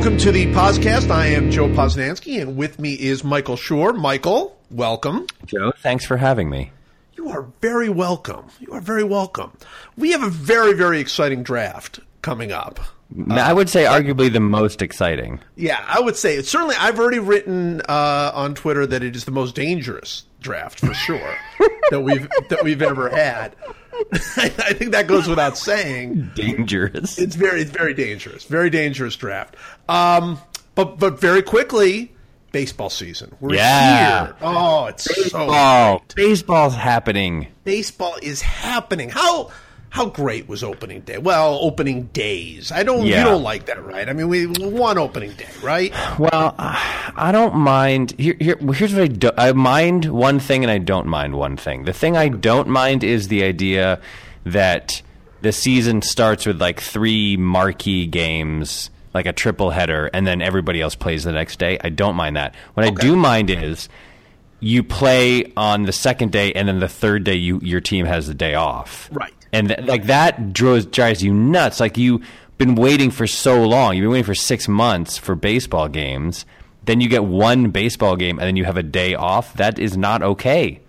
welcome to the podcast. I am Joe Posnanski, and with me is Michael Schur. Michael, welcome. Joe, thanks for having me. You are very welcome. You are very welcome. We have a very, very exciting draft coming up. I would say arguably the most exciting. Yeah, I would say certainly. I've already written uh, on Twitter that it is the most dangerous draft for sure that we've that we've ever had. I think that goes without saying. Dangerous. It's very, it's very dangerous. Very dangerous draft. Um, but but very quickly, baseball season. We're Yeah. here. Oh, it's so Baseball. great. Baseball's happening. Baseball is happening. How how great was opening day? Well, opening days. I don't. You don't like that, right? I mean, we one opening day, right? Well, I don't mind. Here, here, here's what I do. I mind one thing, and I don't mind one thing. The thing I don't mind is the idea that the season starts with like three marquee games, like a triple header, and then everybody else plays the next day. I don't mind that. What I do mind is you play on the second day, and then the third day, you your team has the day off. Right. And th- like that drives drives you nuts. Like you've been waiting for so long. You've been waiting for six months for baseball games. Then you get one baseball game, and then you have a day off. That is not okay.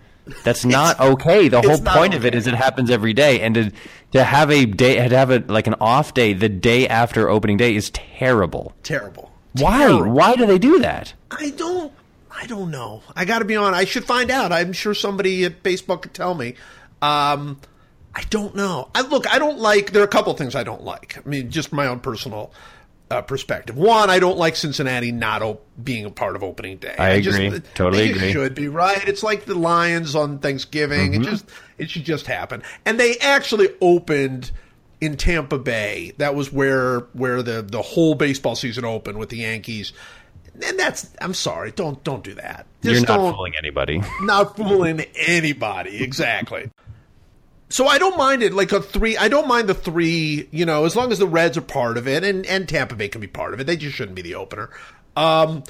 That's not okay. The whole point of it is it happens every day, and to to have a day to have a like an off day the day after opening day is terrible. Terrible. Why? Terrible. Why do they do that? I don't. I don't know. I got to be honest. I should find out. I'm sure somebody at baseball could tell me. Um, I don't know. I look. I don't like. There are a couple things I don't like. I mean, just my own personal uh, perspective. One, I don't like Cincinnati not op- being a part of opening day. I just- agree. Totally just agree. Should be right. It's like the Lions on Thanksgiving. Mm-hmm. It just. It should just happen. And they actually opened in Tampa Bay. That was where where the the whole baseball season opened with the Yankees. And that's I'm sorry, don't don't do that. Just You're not fooling anybody. not fooling anybody. Exactly. So I don't mind it like a three. I don't mind the three. You know, as long as the Reds are part of it, and and Tampa Bay can be part of it. They just shouldn't be the opener. Um,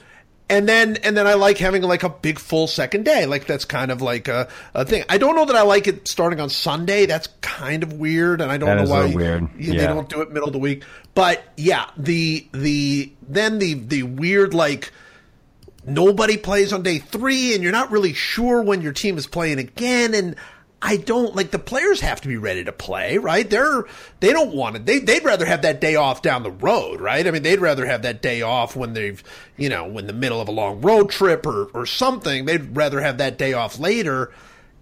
and then and then I like having like a big full second day. Like that's kind of like a, a thing. I don't know that I like it starting on Sunday. That's kind of weird, and I don't That know why weird. you- they don't do it middle of the week. But yeah, the the then the the weird like nobody plays on day three and you're not really sure when your team is playing again and I don't like the players have to be ready to play, right? They're they don't want it. They they'd rather have that day off down the road, right? I mean, they'd rather have that day off when they've you know in the middle of a long road trip or or something. They'd rather have that day off later.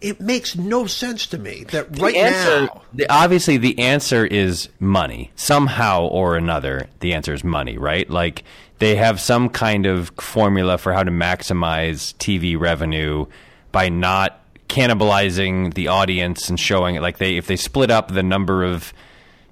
It makes no sense to me that right the answer, now. the, obviously, the answer is money. Somehow or another, the answer is money, right? Like they have some kind of formula for how to maximize TV revenue by not cannibalizing the audience and showing it. Like they, if they split up the number of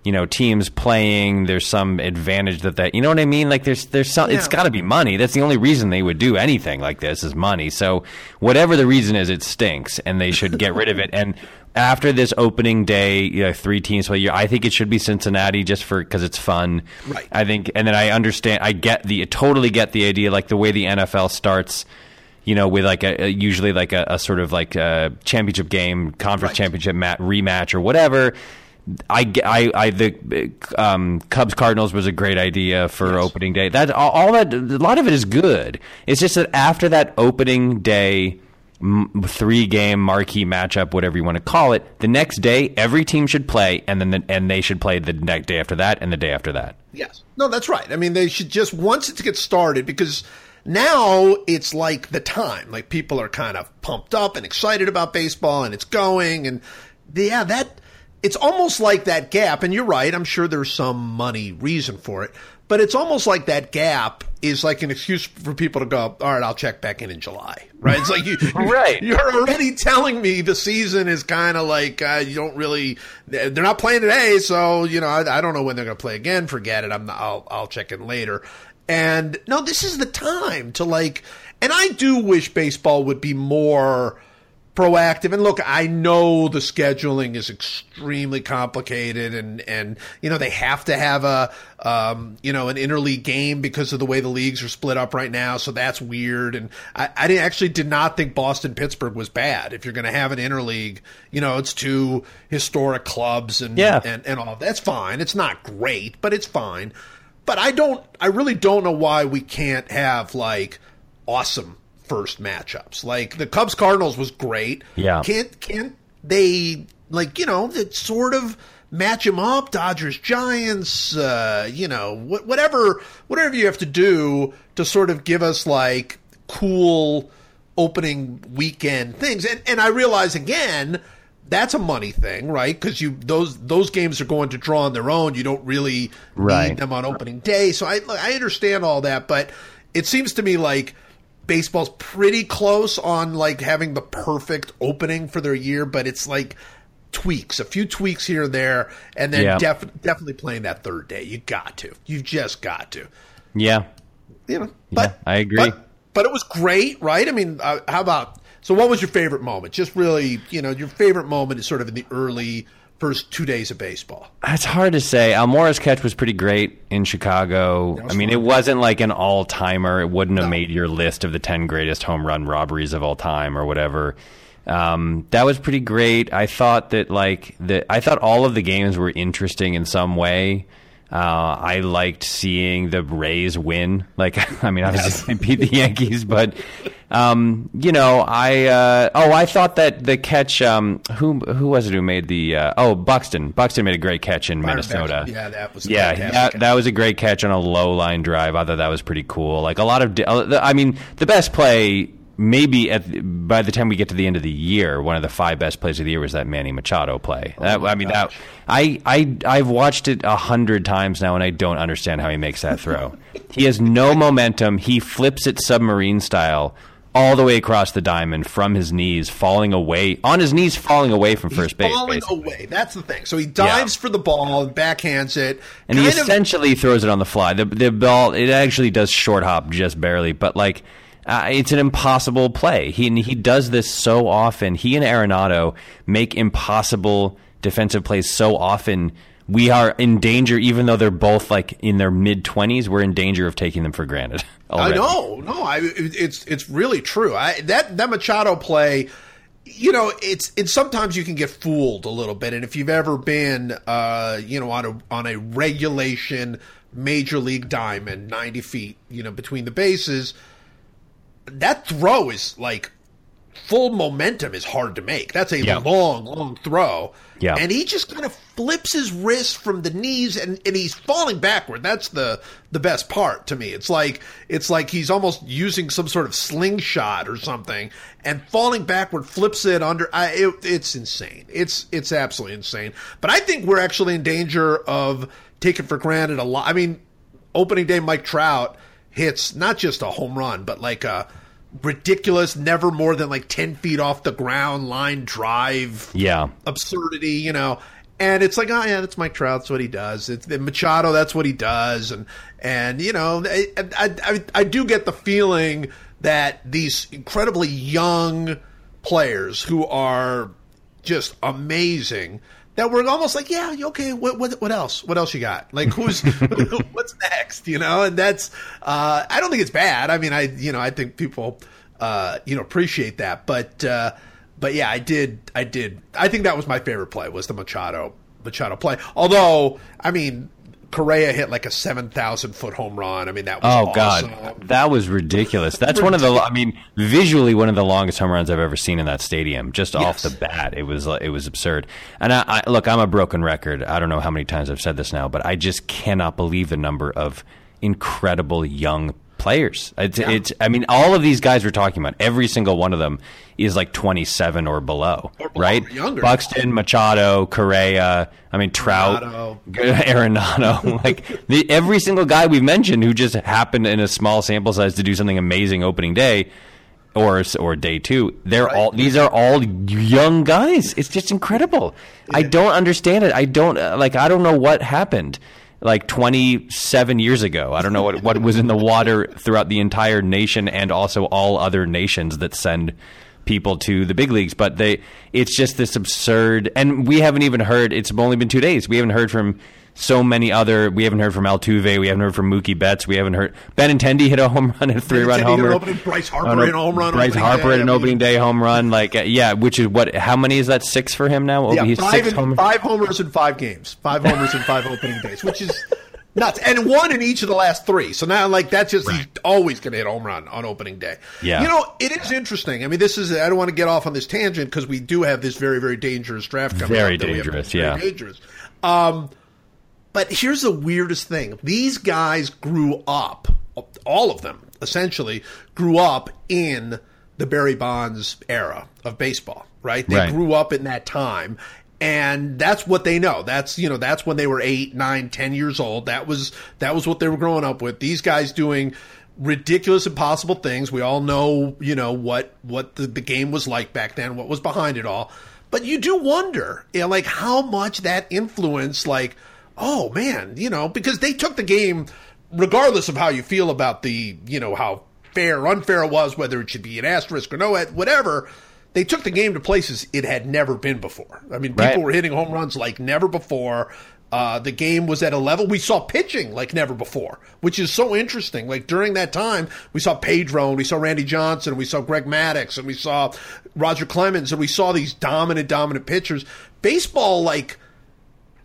you know teams playing, there's some advantage that that you know what I mean. Like there's there's some. It's got to be money. That's the only reason they would do anything like this is money. So whatever the reason is, it stinks, and they should get rid of it. And after this opening day, you know, three teams play. I think it should be Cincinnati just for because it's fun. Right. I think, and then I understand. I get the totally get the idea, like the way the NFL starts. You know, with like a, a usually like a, a sort of like a championship game, conference Right. championship mat, rematch or whatever. I, I, I the um, Cubs Cardinals was a great idea for opening day. That all, all that a lot of it is good. It's just that after that opening day three game marquee matchup, whatever you want to call it, the next day every team should play, and then the, and they should play the next day after that and the day after that. Yes. No, that's right. I mean, they should just once it gets started because now it's like the time. Like people are kind of pumped up and excited about baseball and it's going and yeah, that it's almost like that gap and you're right, I'm sure there's some money reason for it, but it's almost like that gap is like an excuse for people to go, all right, I'll check back in in July, right? It's like you, Right. You're already telling me the season is kind of like uh, you don't really. They're not playing today, so you know I, I don't know when they're going to play again. Forget it. I'm. Not, I'll. I'll check in later. And no, this is the time to like. And I do wish baseball would be more proactive. And look, I know the scheduling is extremely complicated, and and you know they have to have a um, you know an interleague game because of the way the leagues are split up right now. So that's weird. And I, I didn't- actually did not think Boston Pittsburgh was bad. If you're going to have an interleague, you know it's two historic clubs and Yeah. and and all. That's fine. It's not great, but it's fine. But I don't. I really don't know why we can't have like awesome first matchups. Like the Cubs Cardinals was great. Yeah. Can't can't they like you know that sort of match them up? Dodgers Giants. Uh, you know wh- whatever whatever you have to do to sort of give us like cool opening weekend things. And and I realize again that's a money thing, right? Because you those those games are going to draw on their own. You don't really Right. need them on opening day. So I I understand all that, but it seems to me like baseball's pretty close on like having the perfect opening for their year, but it's like tweaks, a few tweaks here and there, and then Yeah. def- definitely playing that third day. You got to. You've just got to. Yeah. You know, but I agree. But, but it was great, right? I mean, uh, how about so? What was your favorite moment? Just really, you know, your favorite moment is sort of in the early first two days of baseball. It's hard to say. Almora's catch was pretty great in Chicago. I mean, fun. it wasn't like an all timer. It wouldn't have made your list of the 10 greatest home run robberies of all time or whatever. Um, that was pretty great. I thought that, like, the, I thought all of the games were interesting in some way. Uh, I liked seeing the Rays win. Like, I mean, obviously they beat the Yankees, but um, you know, I uh, oh, I thought that the catch. Um, who who was it who made the? Uh, oh, Buxton. Buxton made a great catch in Minnesota. Yeah, that was a yeah, that, that was a great catch on a low line drive. I thought that was pretty cool. Like a lot of, uh, I mean, the best play. Maybe at the, by the time we get to the end of the year, one of the five best plays of the year was that Manny Machado play. Oh that, I mean, that. I I I've watched it a hundred times now, and I don't understand how he makes that throw. he has no momentum. He flips it submarine style all the way across the diamond from his knees, falling away on his knees, falling away from first base. falling basically. away. That's the thing. So he dives for the ball and backhands it, and he kind of- essentially throws it on the fly. The the ball it actually does short hop just barely, but like uh, it's an impossible play. He and he does this so often. He and Arenado make impossible defensive plays so often. We are in danger, even though they're both like in their mid twenties. We're in danger of taking them for granted. I know, no, I it's it's really true. I that that Machado play, you know, it's it's sometimes you can get fooled a little bit, and if you've ever been, uh, you know, on a on a regulation major league diamond, ninety feet, you know, between the bases, that throw is like full momentum is hard to make. That's a Yeah. long, long throw. Yeah. And he just kind of flips his wrist from the knees and, and he's falling backward. That's the the best part to me. It's like it's like he's almost using some sort of slingshot or something and falling backward flips it under I, it, it's insane. It's it's absolutely insane. But I think we're actually in danger of taking for granted a lot. I mean, opening day Mike Trout hits not just a home run, but like a ridiculous, never more than like 10 feet off the ground line drive Yeah. absurdity, you know. And it's like, oh yeah, that's Mike Trout. That's what he does. It's Machado. That's what he does. And and you know, I I I do get the feeling that these incredibly young players who are just amazing. That we're almost like, yeah, okay. What what what else? What else you got? Like, who's what's next? You know, and that's. Uh, I don't think it's bad. I mean, I you know, I think people, uh, you know, appreciate that. But uh, but yeah, I did. I did. I think that was my favorite play was the Machado Machado play. Although, I mean, Correa hit like a seven thousand foot home run. I mean, that was Oh awesome. God, that was ridiculous. That's one of the. I mean, visually one of the longest home runs I've ever seen in that stadium. Just off the bat, it was it was absurd. And I, I look, I'm a broken record. I don't know how many times I've said this now, but I just cannot believe the number of incredible young players. It's, it's I mean, all of these guys we're talking about, every single one of them is like 27 or below, Or below, right? or younger. Buxton, Machado, Correa. I mean, Trout. Arenado. Like the, every single guy we've mentioned who just happened in a small sample size to do something amazing opening day or or day two. They're Right. all these are all young guys. It's just incredible. I don't understand it. I don't uh, like. I don't know what happened. Like 27 years ago, I don't know what what was in the water throughout the entire nation and also all other nations that send people to the big leagues, but they it's just this absurd and we haven't even heard it's only been 2 days. We haven't heard from so many other we haven't heard from Altuve, we haven't heard from Mookie Betts, we haven't heard Benintendi hit a home run and a hit an homer. opening, Bryce Harper hit a home run Bryce Harper hit an opening day home run like yeah, which is what how many is that 6 for him now? Yeah, He's five, six and, five homers in five games. Five homers in five opening days, which is nuts, and one in each of the last three. So now, like that's just right. he's always going to hit home run on opening day. Yeah, you know it is interesting. I mean, this is I don't want to get off on this tangent because we do have this very very dangerous draft coming. Very dangerous, yeah, very dangerous. Um, but here's the weirdest thing: these guys grew up, all of them essentially grew up in the Barry Bonds era of baseball. Right? They right. grew up in that time, and that's what they know. That's you know that's when they were eight, nine, ten years old. That was that was what they were growing up with. These guys doing ridiculous, impossible things. We all know you know what what the, the game was like back then, what was behind it all. But you do wonder, you know, like how much that influence, like, oh man, you know, because they took the game, regardless of how you feel about the, you know, how fair or unfair it was, whether it should be an asterisk or no, whatever they took the game to places it had never been before. I mean, people right. were hitting home runs like never before. Uh, the game was at a level we saw pitching like never before, which is so interesting. Like during that time, we saw Pedro and we saw Randy Johnson, and we saw Greg Maddux, and we saw Roger Clemens, and we saw these dominant, dominant pitchers. Baseball, like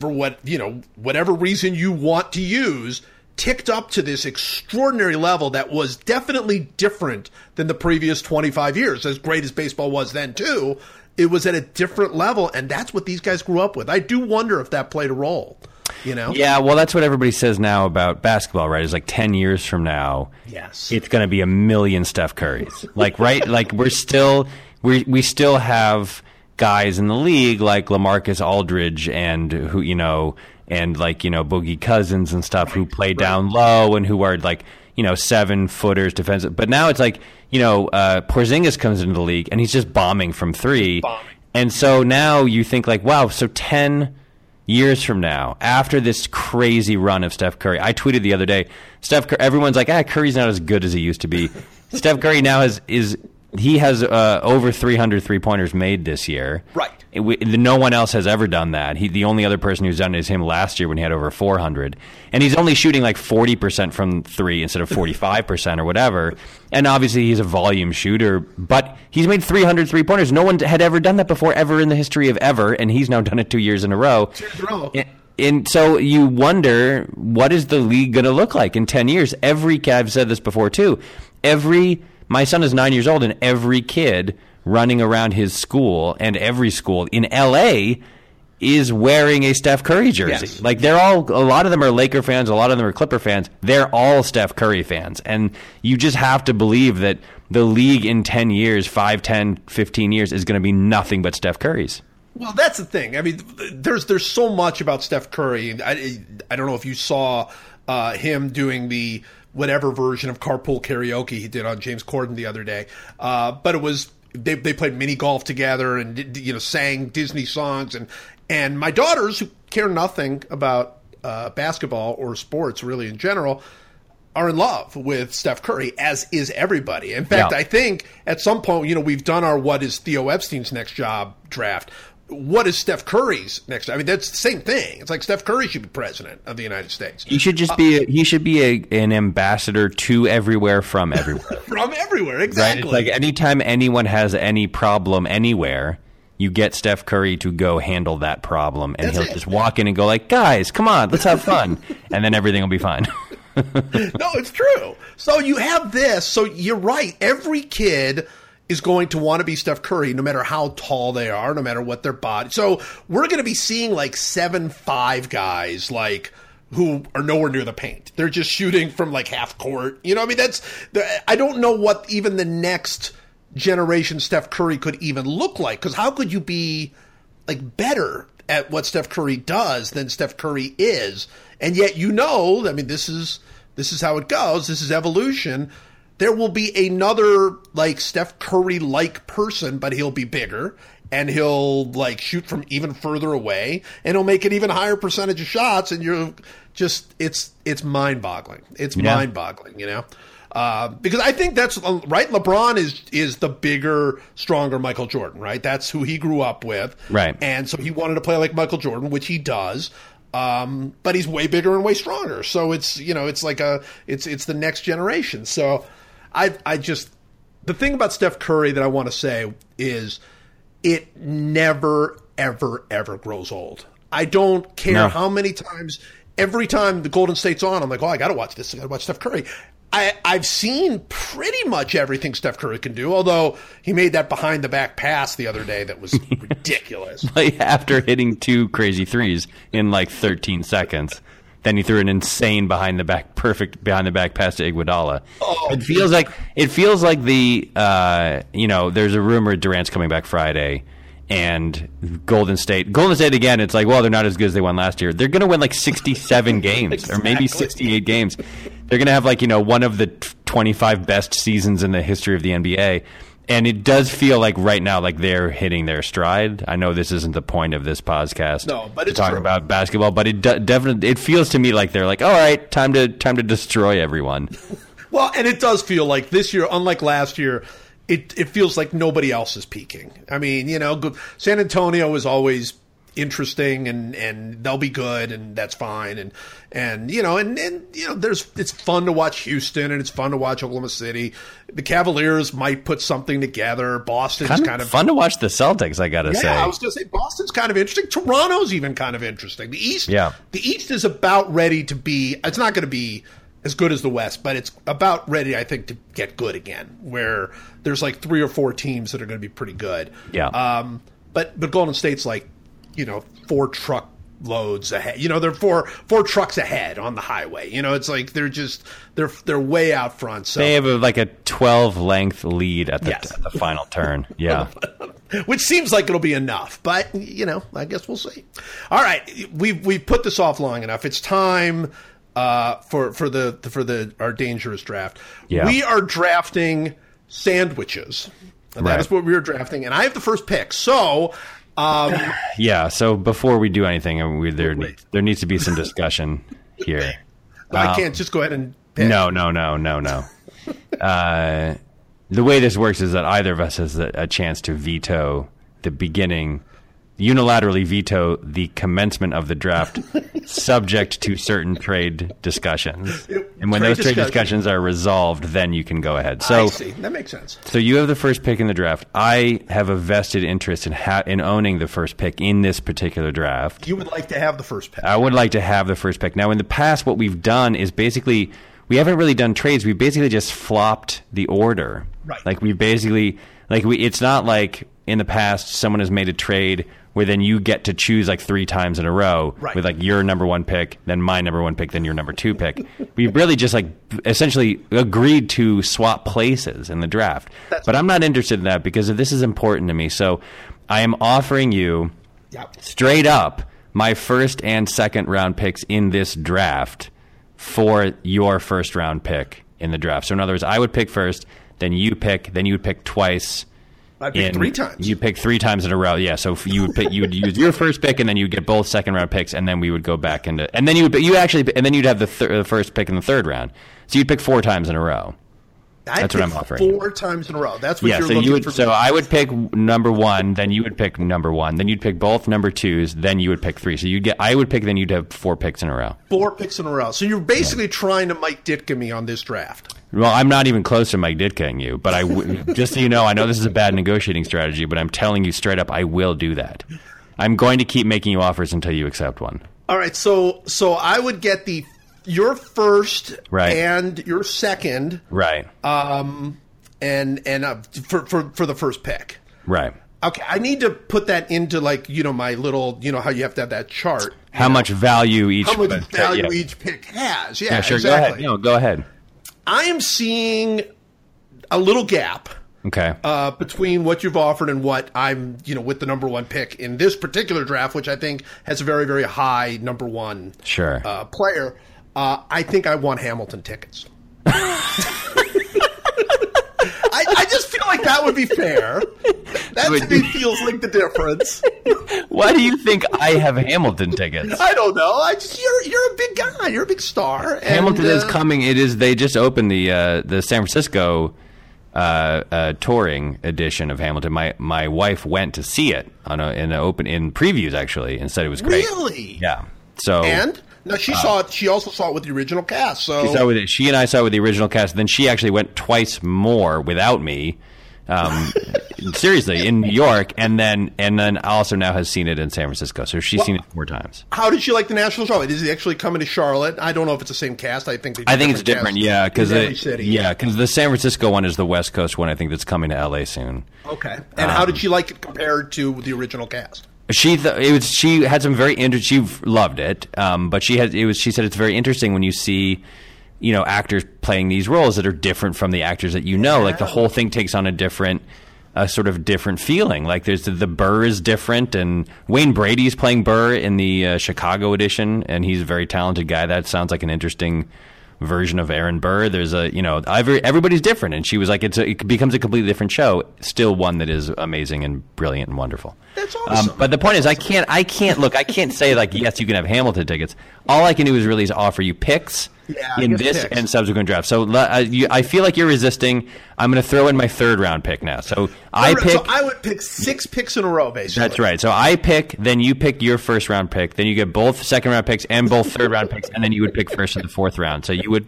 for what you know, whatever reason you want to use, ticked up to this extraordinary level that was definitely different than the previous 25 years. As great as baseball was then, too, it was at a different level, and that's what these guys grew up with. I do wonder if that played a role. You know? Yeah, well, that's what everybody says now about basketball, right? It's like 10 years from now, yes. it's going to be a million Steph Currys. like, right? Like, we're still, we we still have guys in the league like Lamarcus Aldridge and who, you know, and like you know Boogie Cousins and stuff who play down low and who are like you know seven footers defensive. But now it's like you know uh, Porzingis comes into the league and he's just bombing from three, bombing. and so now you think like wow, so ten years from now, after this crazy run of Steph Curry, I tweeted the other day, Steph, Curry, everyone's like, ah, Curry's not as good as he used to be. Steph Curry now has is he has uh, over 300 three pointers made this year. Right. It, we, no one else has ever done that. He, the only other person who's done it is him last year when he had over 400. And he's only shooting like 40% from three instead of 45% or whatever. And obviously he's a volume shooter, but he's made 300 three pointers. No one had ever done that before, ever in the history of ever. And he's now done it two years in a row. Two in a row. And, and so you wonder what is the league going to look like in 10 years? Every, I've said this before too, every, my son is nine years old and every kid running around his school and every school in LA is wearing a Steph Curry jersey. Yes. Like they're all a lot of them are Laker fans, a lot of them are Clipper fans. They're all Steph Curry fans. And you just have to believe that the league in 10 years, 5, 10, 15 years is going to be nothing but Steph Curry's. Well, that's the thing. I mean, there's there's so much about Steph Curry. I I don't know if you saw uh, him doing the whatever version of carpool karaoke he did on James Corden the other day, uh, but it was they they played mini golf together and you know sang Disney songs and and my daughters who care nothing about uh, basketball or sports really in general are in love with Steph Curry as is everybody. In fact, yeah. I think at some point you know we've done our what is Theo Epstein's next job draft what is Steph Curry's next? I mean, that's the same thing. It's like Steph Curry should be president of the United States. He should just be. A, he should be a, an ambassador to everywhere from everywhere. from everywhere, exactly. Right? It's like anytime anyone has any problem anywhere, you get Steph Curry to go handle that problem, and That's he'll it. just walk in and go like, "Guys, come on, let's have fun," and then everything will be fine. no, it's true. So you have this. So you're right. Every kid is going to want to be Steph Curry, no matter how tall they are, no matter what their body. So we're going to be seeing like seven five guys, like who are nowhere near the paint. They're just shooting from like half court. You know, I mean, that's. I don't know what even the next generation Steph Curry could even look like. Because how could you be like better at what Steph Curry does than Steph Curry is? And yet, you know, I mean, this is this is how it goes. This is evolution there will be another like Steph Curry like person, but he'll be bigger and he'll like shoot from even further away and he'll make an even higher percentage of shots and you're just it's it's mind boggling. It's Yeah. mind boggling, you know. Uh, because I think that's uh, right. LeBron is is the bigger, stronger Michael Jordan, right? That's who he grew up with, Right. And so he wanted to play like Michael Jordan, which he does. Um, but he's way bigger and way stronger. So it's you know it's like a it's it's the next generation. So I I just the thing about Steph Curry that I want to say is it never ever ever grows old. I don't care No. how many times every time the Golden State's on, I'm like, oh, I got to watch this. I got to watch Steph Curry. I, I've seen pretty much everything Steph Curry can do, although he made that behind the back pass the other day that was ridiculous. Like after hitting two crazy threes in like 13 seconds. Then he threw an insane behind the back, perfect behind the back pass to Iguodala. Oh, it feels like it feels like the uh, you know there's a rumor Durant's coming back Friday, and Golden State Golden State again. It's like well they're not as good as they won last year. They're going to win like 67 games or maybe 68 games. They're going to have like you know one of the 25 best seasons in the history of the NBA. And it does feel like right now, like they're hitting their stride. I know this isn't the point of this podcast. No, but to it's talk true. about basketball, but it de- definitely it feels to me like they're like, all right, time to time to destroy everyone. Well, and it does feel like this year, unlike last year, it it feels like nobody else is peaking. I mean, you know, San Antonio is always interesting and and they'll be good and that's fine and and you know and and you know there's it's fun to watch Houston and it's fun to watch Oklahoma City. The Cavaliers might put something together. Boston's kind, kind, of of fun to watch the Celtics. I gotta yeah, say, I was to say Boston's kind of interesting. Toronto's even kind of interesting. The East, Yeah. the East is about ready to be. It's not going to be as good as the West, but it's about ready, I think, to get good again. Where there's like three or four teams that are going to be pretty good. Yeah. Um, but but Golden State's like, you know, four truck loads ahead. You know, they're four four trucks ahead on the highway. You know, it's like they're just they're they're way out front. So they have a, like a twelve length lead at the, Yes. at the final turn. Yeah, which seems like it'll be enough. But you know, I guess we'll see. All right, we've we've put this off long enough. It's time uh, for for the for the our dangerous draft. Yeah. We are drafting sandwiches. And Right. That is what we are drafting, and I have the first pick. So. Um, yeah. So before we do anything, we, there Wait. there needs to be some discussion here. I can't just go ahead and pick. No, no, no, no, no. uh, the way this works is that either of us has a, a chance to veto the beginning, unilaterally veto the commencement of the draft, subject to certain trade discussions. And when Trade those trade discussion. discussions are resolved, then you can go ahead. I So, see. That makes sense. so you have the first pick in the draft. I have a vested interest in ha- in owning the first pick in this particular draft. You would like to have the first pick. I would like to have the first pick. Now, in the past, what we've done is basically we haven't really done trades. We basically just flopped the order. Right. Like we basically like we. It's not like in the past someone has made a trade where then you get to choose like three times in a row Right. with like your number one pick, then my number one pick, then your number two pick. we really just like essentially agreed to swap places in the draft. That's but I'm not interested in that because this is important to me. So I am offering you Yep. straight up my first and second round picks in this draft for your first round pick in the draft. So in other words, I would pick first, then you pick, then you would pick twice. I picked three times. You pick three times in a row. Yeah. So you would pick, you would use your first pick, and then you would get both second round picks, and then we would go back into, and then you would, you actually, and then you'd have the, thir- the first pick in the third round. So you'd pick four times in a row. I That's what I'm offering. Four times in a row. That's what Yeah, you're so looking you would. for. So I would pick number one, then you would pick number one, then you'd pick both number twos, then you would pick three. So you'd get. I would pick, then you'd have four picks in a row. four picks in a row. So you're basically trying to Mike Ditka me on this draft. Well, I'm not even close to Mike Ditkaing you, but I w- just so you know, I know this is a bad negotiating strategy, but I'm telling you straight up, I will do that. I'm going to keep making you offers until you accept one. All right, so so I would get the your first Right. and your second, Right. um, and and uh, for for for the first pick. right. Okay, I need to put that into like you know my little you know how you have to have that chart. How much value each? How much but- value yeah. each pick has? Yeah, Yeah, sure. exactly. Go ahead. No, go ahead. I am seeing a little gap Okay. uh, between what you've offered and what I'm, you know, with the number one pick in this particular draft, which I think has a very, very high number one Sure. uh, player. Uh, I think I want Hamilton tickets. I, I just feel like that would be fair. That to Would me feels like the difference. Why do you think I have Hamilton tickets? I don't know. I just you're you're a big guy. You're a big star. and, Hamilton is uh, coming. It is. They just opened the uh, the San Francisco uh, uh, touring edition of Hamilton. My my wife went to see it on a, in an open in previews actually, and said it was great. Really? Yeah. So And no, she saw it. She also saw it with the original cast. So she, saw it, she and I saw it with the original cast. Then she actually went twice more without me. Um, seriously, in New York, and then and then also now has seen it in San Francisco. So she's seen it four times. How did she like the national show? Is it actually coming to Charlotte? I don't know if it's the same cast. I think I think it's different, yeah, because in every city. yeah, because the San Francisco one is the West Coast one. I think that's coming to LA soon. Okay. And how did she like it compared to the original cast? She th- it was she had some very inter- she loved it, um, but she had it was she said it's very interesting when you see you know actors playing these roles that are different from the actors that you know. Like the whole thing takes on a different. A sort of different feeling. Like there's the, the Burr is different, and Wayne Brady's playing Burr in the uh, Chicago edition, and he's a very talented guy. That sounds like an interesting version of Aaron Burr. There's a you know every, everybody's different, and she was like it's a, it becomes a completely different show. Still one that is amazing and brilliant and wonderful. That's awesome. Um, but the point is, I can't I can't look I can't say like yes you can have Hamilton tickets. All I can do is really is offer you picks. Yeah, in this picks. and subsequent drafts. So uh, you, I feel like you're resisting. I'm going to throw in my third round pick now. So I pick. So I would pick six picks in a row, basically. That's right. So I pick, then you pick your first round pick, then you get both second round picks and both third round picks, and then you would pick first in the fourth round. So you would,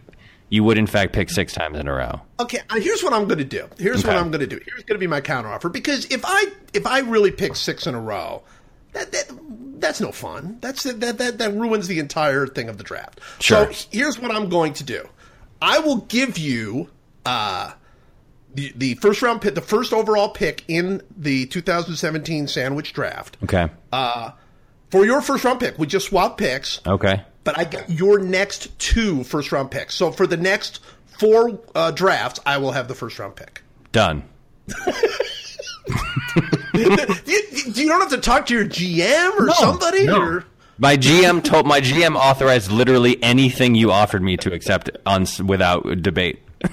you would in fact pick six times in a row. Okay, uh, here's what I'm going to do. Here's what I'm going to do. Here's going to be my counteroffer because if I if I really pick six in a row, that, that that's no fun. That's that that that ruins the entire thing of the draft. Sure. So here's what I'm going to do. I will give you uh, the the first round pick, the first overall pick in the 2017 sandwich draft. Okay. Uh, for your first round pick, we just swap picks. okay. But I get your next two first round picks. So for the next four uh, drafts, I will have the first round pick. Done. you, you don't have to talk to your GM or somebody. Or, My GM told my GM authorized literally anything you offered me to accept on without debate.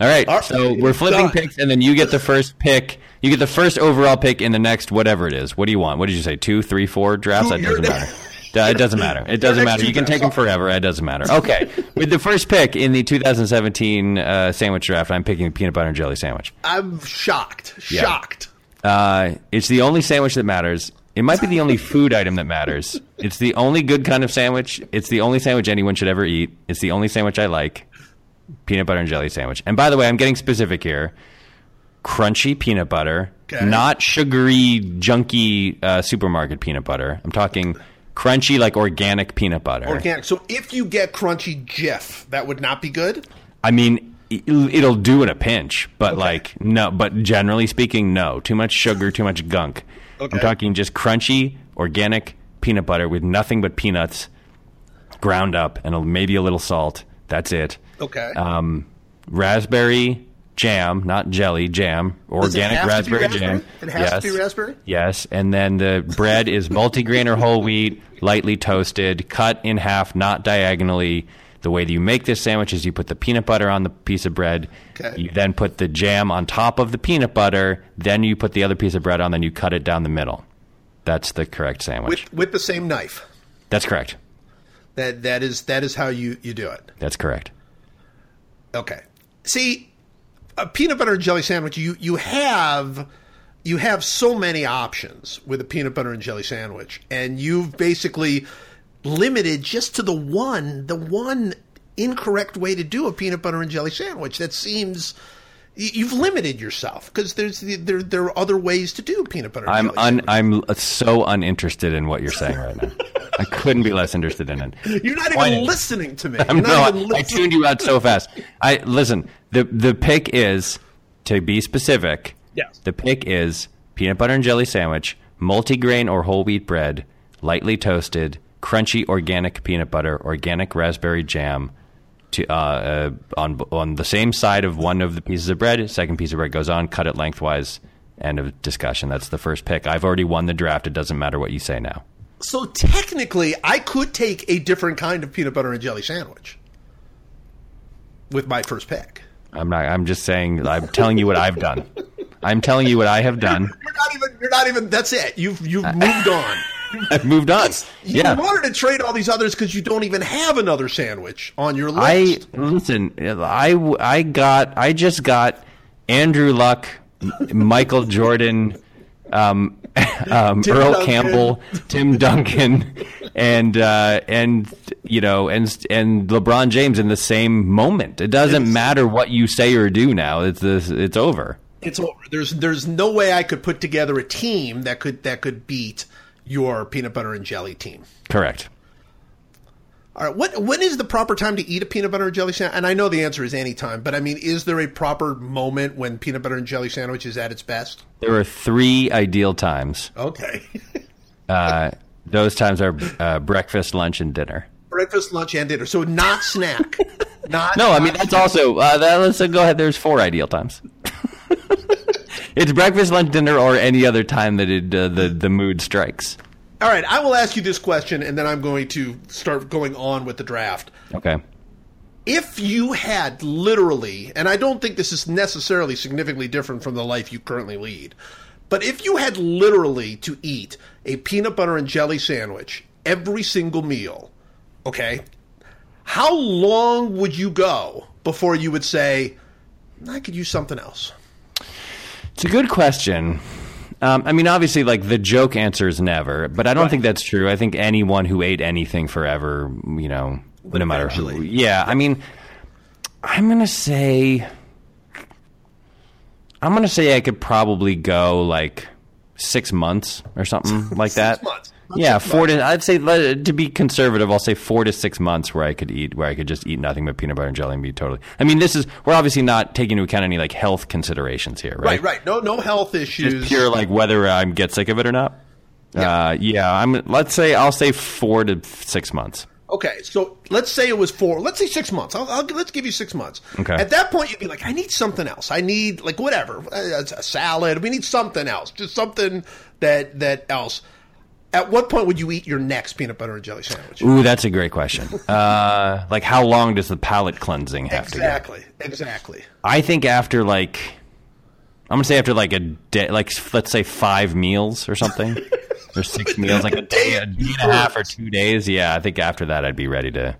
All right, All right, so we're flipping done. picks, and then you get the first pick. You get the first overall pick in the next whatever it is. What do you want? What did you say? Two, three, four drafts? Two- That doesn't matter. Uh, It doesn't matter. It doesn't matter. You can take them forever. It doesn't matter. Okay, with the first pick in the 2017 uh, sandwich draft, I'm picking the peanut butter and jelly sandwich. I'm shocked. Yeah. Shocked. Uh, it's the only sandwich that matters. It might be the only food item that matters. It's the only good kind of sandwich. It's the only sandwich anyone should ever eat. It's the only sandwich I like. Peanut butter and jelly sandwich. And by the way, I'm getting specific here. Crunchy peanut butter, Okay. not sugary, junky uh, supermarket peanut butter. I'm talking crunchy, like organic peanut butter. Organic. So if you get crunchy Jif, that would not be good. I mean, it'll do in a pinch, but like no. But generally speaking, no. Too much sugar, too much gunk. Okay. I'm talking just crunchy, organic peanut butter with nothing but peanuts, ground up, and maybe a little salt. That's it. Okay. Um, raspberry jam, not jelly, jam. Organic to raspberry, raspberry? jam. It has to yes. be raspberry? Yes, and then the bread is multigrain or whole wheat, lightly toasted, cut in half, not diagonally. The way that you make this sandwich is you put the peanut butter on the piece of bread. Okay. You then put the jam on top of the peanut butter. Then you put the other piece of bread on. Then you cut it down the middle. That's the correct sandwich. With with the same knife. That's correct. That that is that is how you you do it. That's correct. Okay. See, a peanut butter and jelly sandwich, you you have you have so many options with a peanut butter and jelly sandwich, and you've basically limited just to the one the one incorrect way to do a peanut butter and jelly sandwich. That seems you've limited yourself because there's there there are other ways to do peanut butter. I'm un. I'm so uninterested in what you're saying right now. I couldn't be less interested in it. You're not Why- even listening to me. I'm You're no, not even I, I tuned you out so fast. I listen. The the pick is to be specific. Yes. The pick is peanut butter and jelly sandwich, multigrain or whole wheat bread, lightly toasted, crunchy organic peanut butter, organic raspberry jam. To, uh, uh, on on the same side of one of the pieces of bread, second piece of bread goes on. Cut it lengthwise. End of discussion. That's the first pick. I've already won the draft. It doesn't matter what you say now. So technically, I could take a different kind of peanut butter and jelly sandwich with my first pick. I'm not. I'm just saying. I'm telling you what I've done. I'm telling you what I have done. You're not even. You're not even. That's it. You've you've moved on. I've moved on. You yeah. wanted to trade all these others because you don't even have another sandwich on your list. I list. listen. I I got. I just got Andrew Luck, Michael Jordan, um, um, Earl Duncan. Campbell, Tim Duncan, and uh, and you know and and LeBron James in the same moment. It doesn't matter what you say or do now. It's this, it's over. It's over. There's there's no way I could put together a team that could that could beat your peanut butter and jelly team. Correct. All right. What when is the proper time to eat a peanut butter and jelly sandwich? And I know the answer is any time, but I mean, is there a proper moment when peanut butter and jelly sandwich is at its best? There are three ideal times. Okay. Uh, those times are uh, breakfast, lunch, and dinner. Breakfast, lunch, and dinner. So not snack. not No, I mean that's also. Uh, that, let's go ahead. There's four ideal times. it's breakfast, lunch, dinner, or any other time that it, uh, the the mood strikes. All right, I will ask you this question, and then I'm going to start going on with the draft. Okay. If you had literally, and I don't think this is necessarily significantly different from the life you currently lead, but if you had literally to eat a peanut butter and jelly sandwich every single meal, okay, how long would you go before you would say, I could use something else? It's a good question. Um, I mean, obviously, like the joke answer is never, but I don't Right. think that's true. I think anyone who ate anything forever, you know, no matter who. Yeah, I mean, I'm gonna say, I'm gonna say I could probably go like six months or something like that. months. Yeah, four to. I'd say to be conservative, I'll say four to six months where I could eat, where I could just eat nothing but peanut butter and jelly and be totally. I mean, this is we're obviously not taking into account any like health considerations here, right? Right, right. No, no health issues. Just pure like whether I get sick of it or not. Yeah. Uh, yeah, I'm. Let's say I'll say four to six months. Okay, so let's say it was four. Let's say six months. I'll, I'll let's give you six months. Okay. At that point, you'd be like, I need something else. I need like whatever, a, a salad. We need something else. Just something that that else. At what point would you eat your next peanut butter and jelly sandwich? Ooh, that's a great question. Uh, like how long does the palate cleansing have to go? Exactly. Exactly. I think after like, I'm gonna say after like a day, like let's say five meals or something, or six meals, like a day, a day and a half or two days. Yeah, I think after that I'd be ready to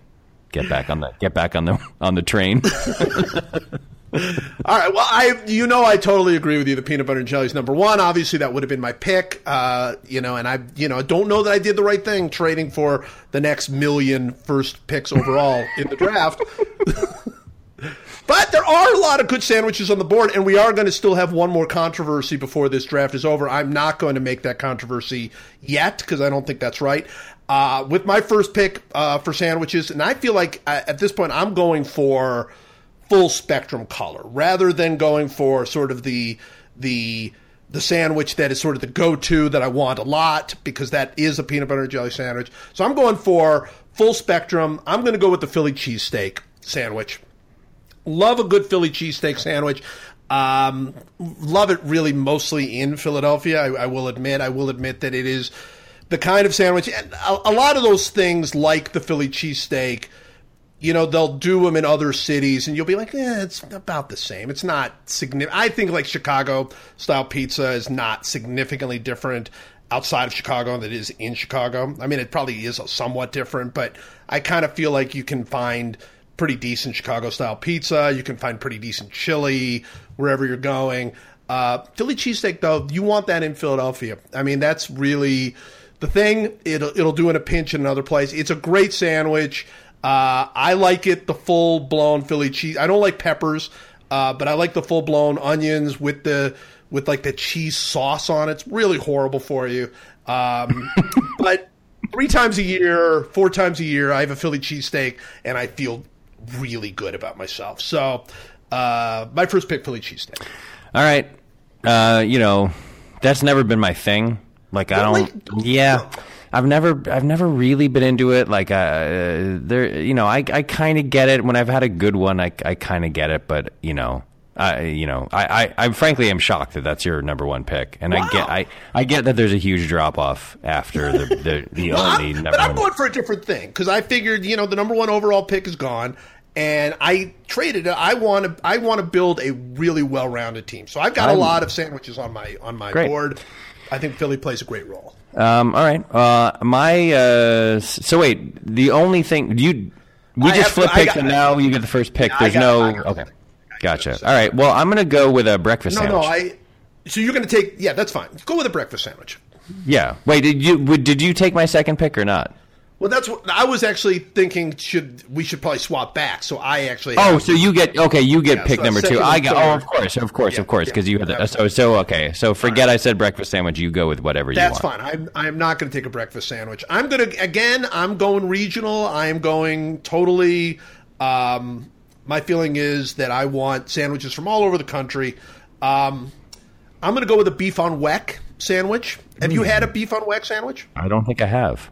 get back on the get back on the on the train. All right. Well, I you know I totally agree with you. The peanut butter and jelly is number one. Obviously, that would have been my pick. Uh, you know, and I you know don't know that I did the right thing trading for the next million first picks overall in the draft. But there are a lot of good sandwiches on the board, and we are going to still have one more controversy before this draft is over. I'm not going to make that controversy yet because I don't think that's right. Uh, with my first pick uh, for sandwiches, and I feel like uh, at this point I'm going for full spectrum color rather than going for sort of the the the sandwich that is sort of the go-to that I want a lot because that is a peanut butter and jelly sandwich. So I'm going for full spectrum. I'm going to go with the Philly cheesesteak sandwich. Love a good Philly cheesesteak sandwich. Um, love it really mostly in Philadelphia. I, I will admit. I will admit that it is the kind of sandwich. And a, a lot of those things, like the Philly cheesesteak, you know, they'll do them in other cities, and you'll be like, eh, it's about the same. It's not significant. I think like Chicago style pizza is not significantly different outside of Chicago than it is in Chicago. I mean, it probably is somewhat different, but I kind of feel like you can find pretty decent Chicago style pizza. You can find pretty decent chili wherever you're going. Uh, Philly cheesesteak, though, you want that in Philadelphia. I mean, that's really the thing. It'll it'll do in a pinch in another place. It's a great sandwich. Uh, I like it the full blown Philly cheese. I don't like peppers, uh, but I like the full blown onions with the with like the cheese sauce on it. It's really horrible for you. Um, but three times a year, four times a year, I have a Philly cheesesteak, and I feel really good about myself. So, uh, my first pick, Philly cheesesteak. All right, uh, you know that's never been my thing. Like I don't. Yeah. I've never, I've never really been into it. Like, uh, there, you know, I, I kind of get it when I've had a good one. I, I kind of get it, but you know, I, you know, I, I, I frankly am shocked that that's your number one pick, and I get, I, I get that there's a huge drop off after the, the, the Well, only I'm- number but I'm going for a different thing because I figured, you know, the number one overall pick is gone, and I traded. I want to, I want to build a really well-rounded team. So I've got a I'm- lot of sandwiches on my on my Great. board. I think Philly plays a great role. Um, all right. Uh, my uh, so wait. The only thing you we I just flip I picks and now you get the first pick. There's no okay. Gotcha. All right. Well, I'm gonna go with a breakfast No, sandwich. no, I. So you're going to take? Yeah, that's fine. Go with a breakfast sandwich. yeah. Wait. Did you did you take my second pick or not? Well, that's what I was actually thinking. Should we should probably swap back? So I actually. Oh, so you get okay. You get Yeah, pick so number two. I got. Oh, of course, of course, Yeah, of course, yeah, because you have the, so so okay. So forget I said breakfast sandwich. You go with whatever you That's want. fine. I'm I'm not going to take a breakfast sandwich. I'm going to again. I'm going regional. I am going totally. Um, my feeling is that I want sandwiches from all over the country. Um, I'm going to go with a beef on weck sandwich. Have you had a beef on weck sandwich? I don't think I have.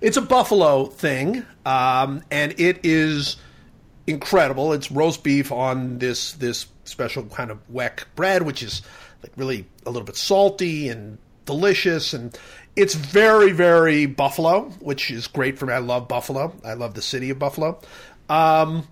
It's a buffalo thing, um, and it is incredible. It's roast beef on this this special kind of weck bread, which is like really a little bit salty and delicious, and it's very very buffalo, which is great for me. I love Buffalo. I love the city of Buffalo. Um,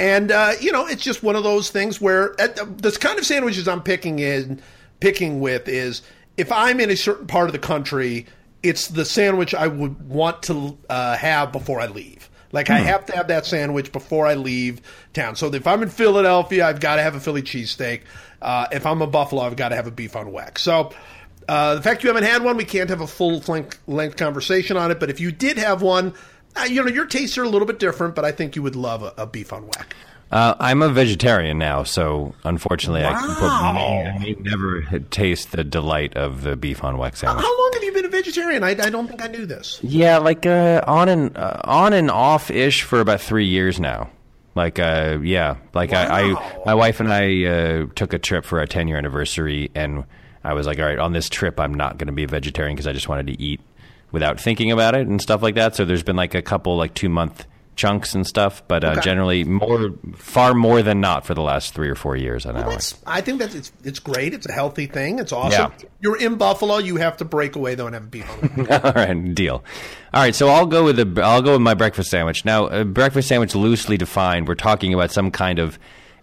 and uh, you know, it's just one of those things where uh, this kind of sandwiches I'm picking in, picking with is if I'm in a certain part of the country, it's the sandwich I would want to uh, have before I leave. Like I have to have that sandwich before I leave town. So if I'm in Philadelphia, I've got to have a Philly cheesesteak. Uh, if I'm in Buffalo, I've got to have a beef on wax. So uh, the fact you haven't had one, we can't have a full length, length conversation on it. But if you did have one, uh, you know your tastes are a little bit different. But I think you would love a, a beef on wax. Uh, I'm a vegetarian now, so unfortunately, I, Wow. may, I may never taste the delight of the beef on wax sandwich. How long have you been a vegetarian? I, I don't think I knew this. Yeah, like uh, on and uh, on and off ish for about three years now. Like, uh, yeah, like I, Wow. I, my wife and I uh, took a trip for our 10 year anniversary, and I was like, all right, on this trip, I'm not going to be a vegetarian because I just wanted to eat without thinking about it and stuff like that. So there's been like a couple like two month chunks and stuff, but uh, Okay. generally more, far more than not for the last three or four years on that one. I think that it's it's great. It's a healthy thing. It's awesome. Yeah. You're in Buffalo. You have to break away though and have a beef. All right, deal. All right, so I'll go with the I'll go with my breakfast sandwich. Now, a breakfast sandwich loosely defined, we're talking about some kind of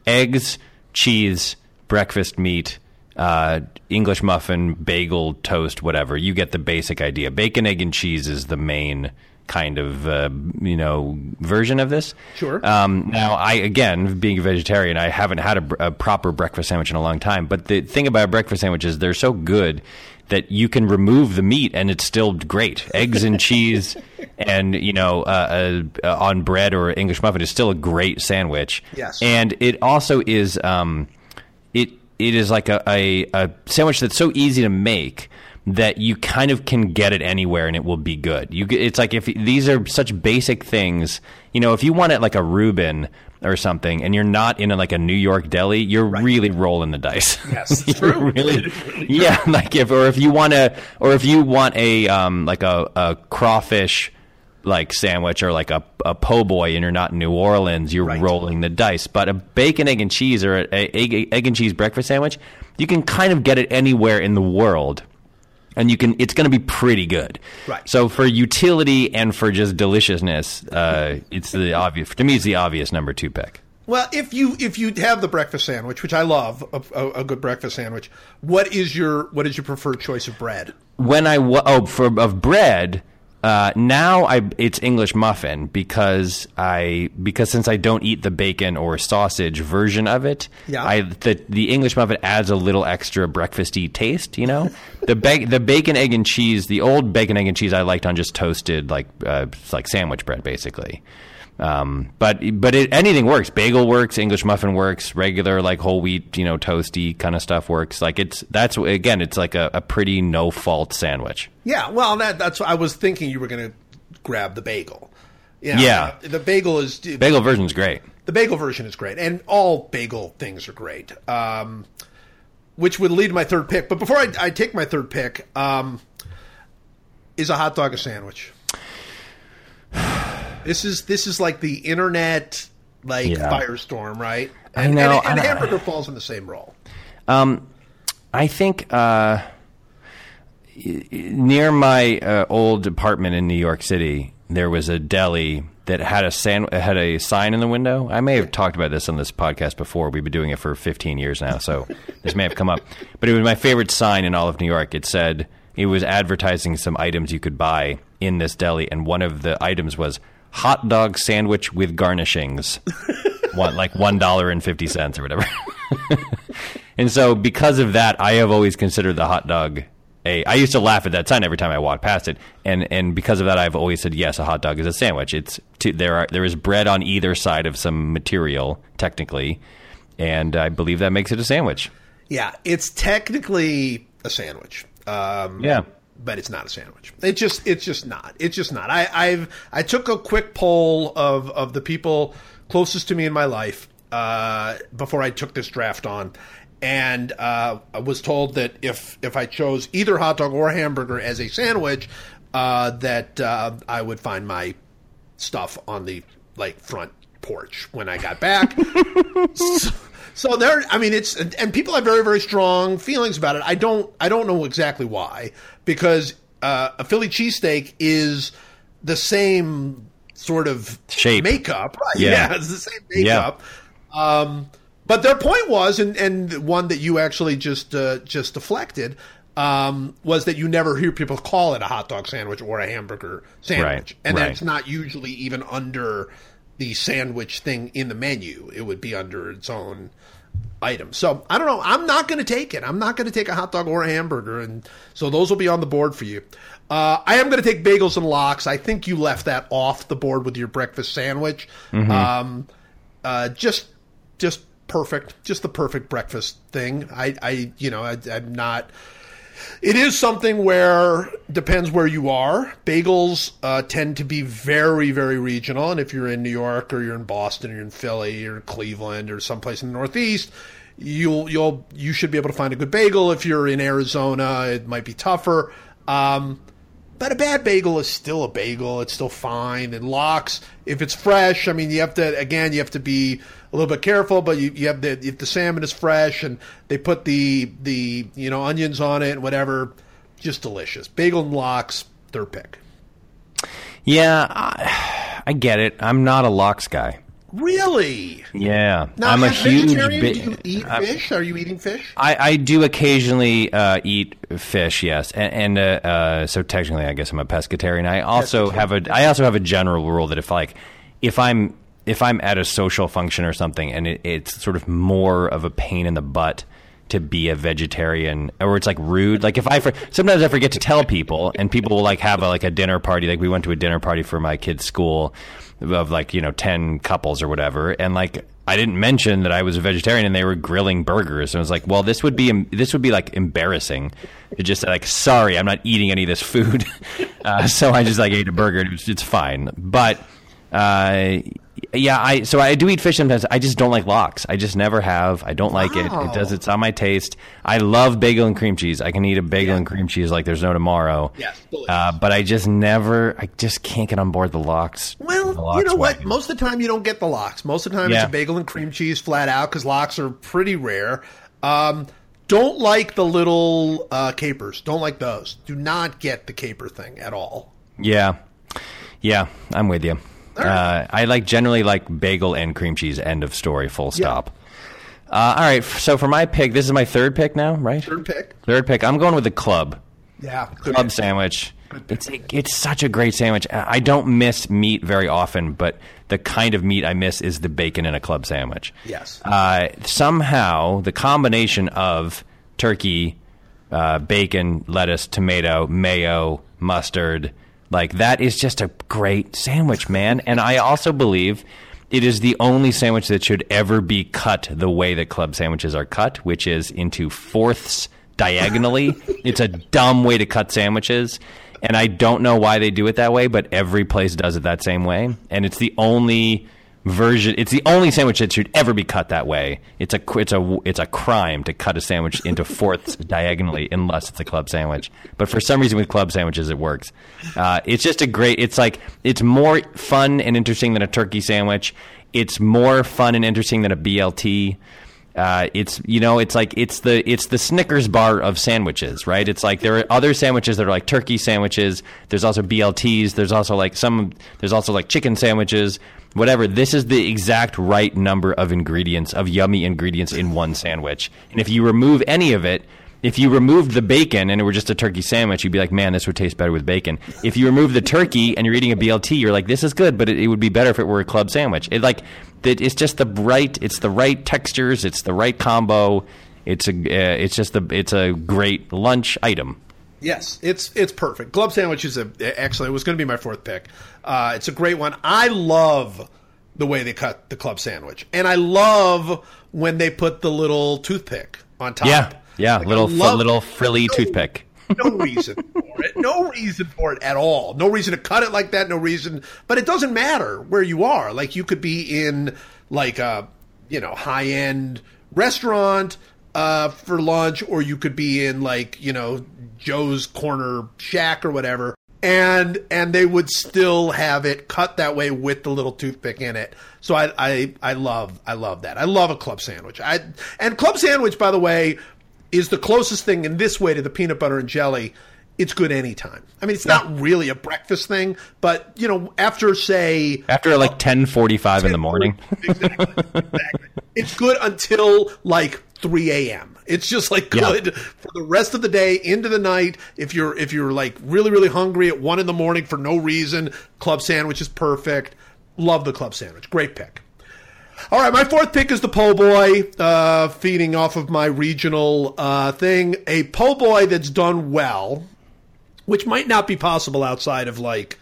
eggs, cheese, breakfast meat, uh, English muffin, bagel, toast, whatever. You get the basic idea. Bacon, egg, and cheese is the main kind of uh, you know version of this. Sure. Um, now, I again, being a vegetarian, I haven't had a, a proper breakfast sandwich in a long time. But the thing about breakfast sandwiches, they're so good that you can remove the meat and it's still great. Eggs and cheese, and you know, uh, uh, uh, on bread or English muffin is still a great sandwich. Yes. and it also is. Um, it it is like a, a, a sandwich that's so easy to make that you kind of can get it anywhere and it will be good. You it's like if these are such basic things, you know, if you want it like a Reuben or something and you're not in a, like a New York deli, you're really rolling the dice. Yes, You're true. really, yeah, like if or if you want to or if you want a um like a, a crawfish like sandwich or like a, a po' boy and you're not in New Orleans, you're Right. rolling the dice. But a bacon, egg, and cheese or a, a egg, egg and cheese breakfast sandwich, you can kind of get it anywhere in the world. And you can, it's going to be pretty good. Right. So for utility and for just deliciousness, uh, it's the obvious. To me, it's the obvious number two pick. Well, if you if you have the breakfast sandwich, which I love, a, a, a good breakfast sandwich, what is your what is your preferred choice of bread? when I oh for of bread. Uh, now I it's English muffin because I because since I don't eat the bacon or sausage version of it, Yeah. I the the English muffin adds a little extra breakfasty taste. You know, the ba- the bacon egg and cheese, the old bacon egg and cheese I liked on just toasted like uh, like sandwich bread basically. Um, but but it, anything works. Bagel works. English muffin works. Regular like whole wheat, you know, toasty kind of stuff works. Like it's that's again, it's like a, a pretty no fault sandwich. Yeah, well, that that's I was thinking you were going to grab the bagel. Yeah, Yeah. the bagel is Bagel version's great. the bagel version is great, and all bagel things are great. Um, which would lead to my third pick. But before I, I take my third pick, um, is a hot dog a sandwich? This is this is like the internet like Yeah. firestorm, right? I And, know, and, and I- hamburger falls in the same role. Um, I think uh, near my uh, old apartment in New York City, there was a deli that had a san- had a sign in the window. I may have talked about this on this podcast before. We've been doing it for 15 years now, so this may have come up. But it was my favorite sign in all of New York. It said it was advertising some items you could buy in this deli, and one of the items was hot dog sandwich with garnishings. One like one dollar and fifty cents or whatever. And so, because of that, I have always considered the hot dog a. I used to laugh at that sign every time I walked past it, and and because of that, I've always said yes. A hot dog is a sandwich. It's there are there is bread on either side of some material technically, and I believe that makes it a sandwich. Yeah, it's technically a sandwich. Um, Yeah. But it's not a sandwich. It just it's just not. It's just not. I, I've I took a quick poll of of the people closest to me in my life uh, before I took this draft on, and uh, I was told that if if I chose either hot dog or hamburger as a sandwich, uh, that uh, I would find my stuff on the like front porch when I got back. so, so there, I mean, it's and, and people have very very strong feelings about it. I don't I don't know exactly why because uh, a Philly cheesesteak is the same sort of Shape. makeup, right? Yeah. Yeah, it's the same makeup. Um, but their point was, and, and one that you actually just uh, just deflected, um, was that you never hear people call it a hot dog sandwich or a hamburger sandwich, Right, and right. that's not usually even under the sandwich thing in the menu. It would be under its own item. So I don't know. I'm not going to take it. I'm not going to take a hot dog or a hamburger, and so those will be on the board for you. Uh, I am going to take bagels and lox. I think you left that off the board with your breakfast sandwich. Um, uh, just, just perfect. Just the perfect breakfast thing. I, I, you know, I, I'm not. It is something where depends where you are. Bagels uh, tend to be very, very regional, and if you're in New York or you're in Boston or you're in Philly or Cleveland or someplace in the Northeast, you'll you'll you should be able to find a good bagel. If you're in Arizona, it might be tougher. Um, but a bad bagel is still a bagel. It's still fine. And lox, if it's fresh, I mean, you have to again, you have to be a little bit careful. But you, you have the if the salmon is fresh and they put the the you know onions on it and whatever, just delicious. Bagel and lox, third pick. Yeah, I, I get it. I'm not a lox guy. Really? Yeah, Now, I'm a huge. bi- do you eat fish? Are you eating fish? I, I do occasionally uh, eat fish, yes, and, and uh, uh, so technically, I guess I'm a pescatarian. I also have a I also have a general rule that if like if I'm if I'm at a social function or something, and it, it's sort of more of a pain in the butt to be a vegetarian, or it's like rude. Like if I for, sometimes I forget to tell people, and people will like have a, like a dinner party. Like we went to a dinner party for my kid's school of like you know ten couples or whatever, and like I didn't mention that I was a vegetarian, and they were grilling burgers, and I was like, well, this would be this would be like embarrassing to just like, sorry, I'm not eating any of this food, uh, so I just like ate a burger. It was, it's fine, but. Uh, yeah, I so I do eat fish sometimes. I just don't like lox. I just never have. I don't like it. It does. It's on my taste. I love bagel and cream cheese. I can eat a bagel and cream cheese like there's no tomorrow. Yes, uh, but I just never. I just can't get on board the lox. Well, the lox you know what? Most of the time, you don't get the lox. Most of the time, Yeah. it's a bagel and cream cheese flat out because lox are pretty rare. Um, don't like the little uh, capers. Don't like those. Do not get the caper thing at all. Yeah, yeah, I'm with you. Uh, I like generally like bagel and cream cheese. End of story. Full stop. Uh, all right. So for my pick, this is my third pick now, right? Third pick. Third pick. I'm going with the club. Yeah. Club pick. sandwich. It's it's such a great sandwich. I don't miss meat very often, but the kind of meat I miss is the bacon in a club sandwich. Yes. Uh, somehow the combination of turkey, uh, bacon, lettuce, tomato, mayo, mustard, like that is just a great sandwich, man. And I also believe it is the only sandwich that should ever be cut the way that club sandwiches are cut, which is into fourths diagonally. it's a dumb way to cut sandwiches. And I don't know why they do it that way, but every place does it that same way. And it's the only version. It's the only sandwich that should ever be cut that way. It's a it's a it's a crime to cut a sandwich into fourths diagonally unless it's a club sandwich. But for some reason with club sandwiches it works. Uh, it's just a great. It's like it's more fun and interesting than a turkey sandwich. It's more fun and interesting than a BLT. Uh, it's you know it's like it's the it's the Snickers bar of sandwiches, right? It's like there are other sandwiches that are like turkey sandwiches. There's also BLTs. There's also like some. There's also like chicken sandwiches. Whatever. This is the exact right number of ingredients of yummy ingredients in one sandwich. And if you remove any of it, if you removed the bacon and it were just a turkey sandwich, you'd be like, man, this would taste better with bacon. If you remove the turkey and you're eating a BLT, you're like, this is good, but it, it would be better if it were a club sandwich. It like that. It's just the right. It's the right textures. It's the right combo. It's a. Uh, it's just the. It's a great lunch item. Yes, it's it's perfect. Club sandwich is a, excellent. It was going to be my fourth pick. Uh, it's a great one. I love the way they cut the club sandwich, and I love when they put the little toothpick on top. Yeah, yeah, Like, little little frilly No- toothpick. no reason for it. No reason for it at all. No reason to cut it like that. No reason. But it doesn't matter where you are. Like you could be in like a you know high end restaurant uh, for lunch, or you could be in like you know Joe's Corner Shack or whatever. And and they would still have it cut that way with the little toothpick in it. So I I, I love I love that. I love a club sandwich. I and club sandwich by the way is the closest thing in this way to the peanut butter and jelly. It's good anytime. I mean, it's not really a breakfast thing, but you know, after say After like ten forty five in the morning. exactly, exactly. It's good until like 3 a.m. It's just like Yeah. good for the rest of the day into the night. If you're if you're like really really hungry at one in the morning for no reason, club sandwich is perfect. Love the club sandwich. Great pick. All right, my fourth pick is the po' boy, uh, feeding off of my regional uh, thing. A po' boy that's done well, which might not be possible outside of like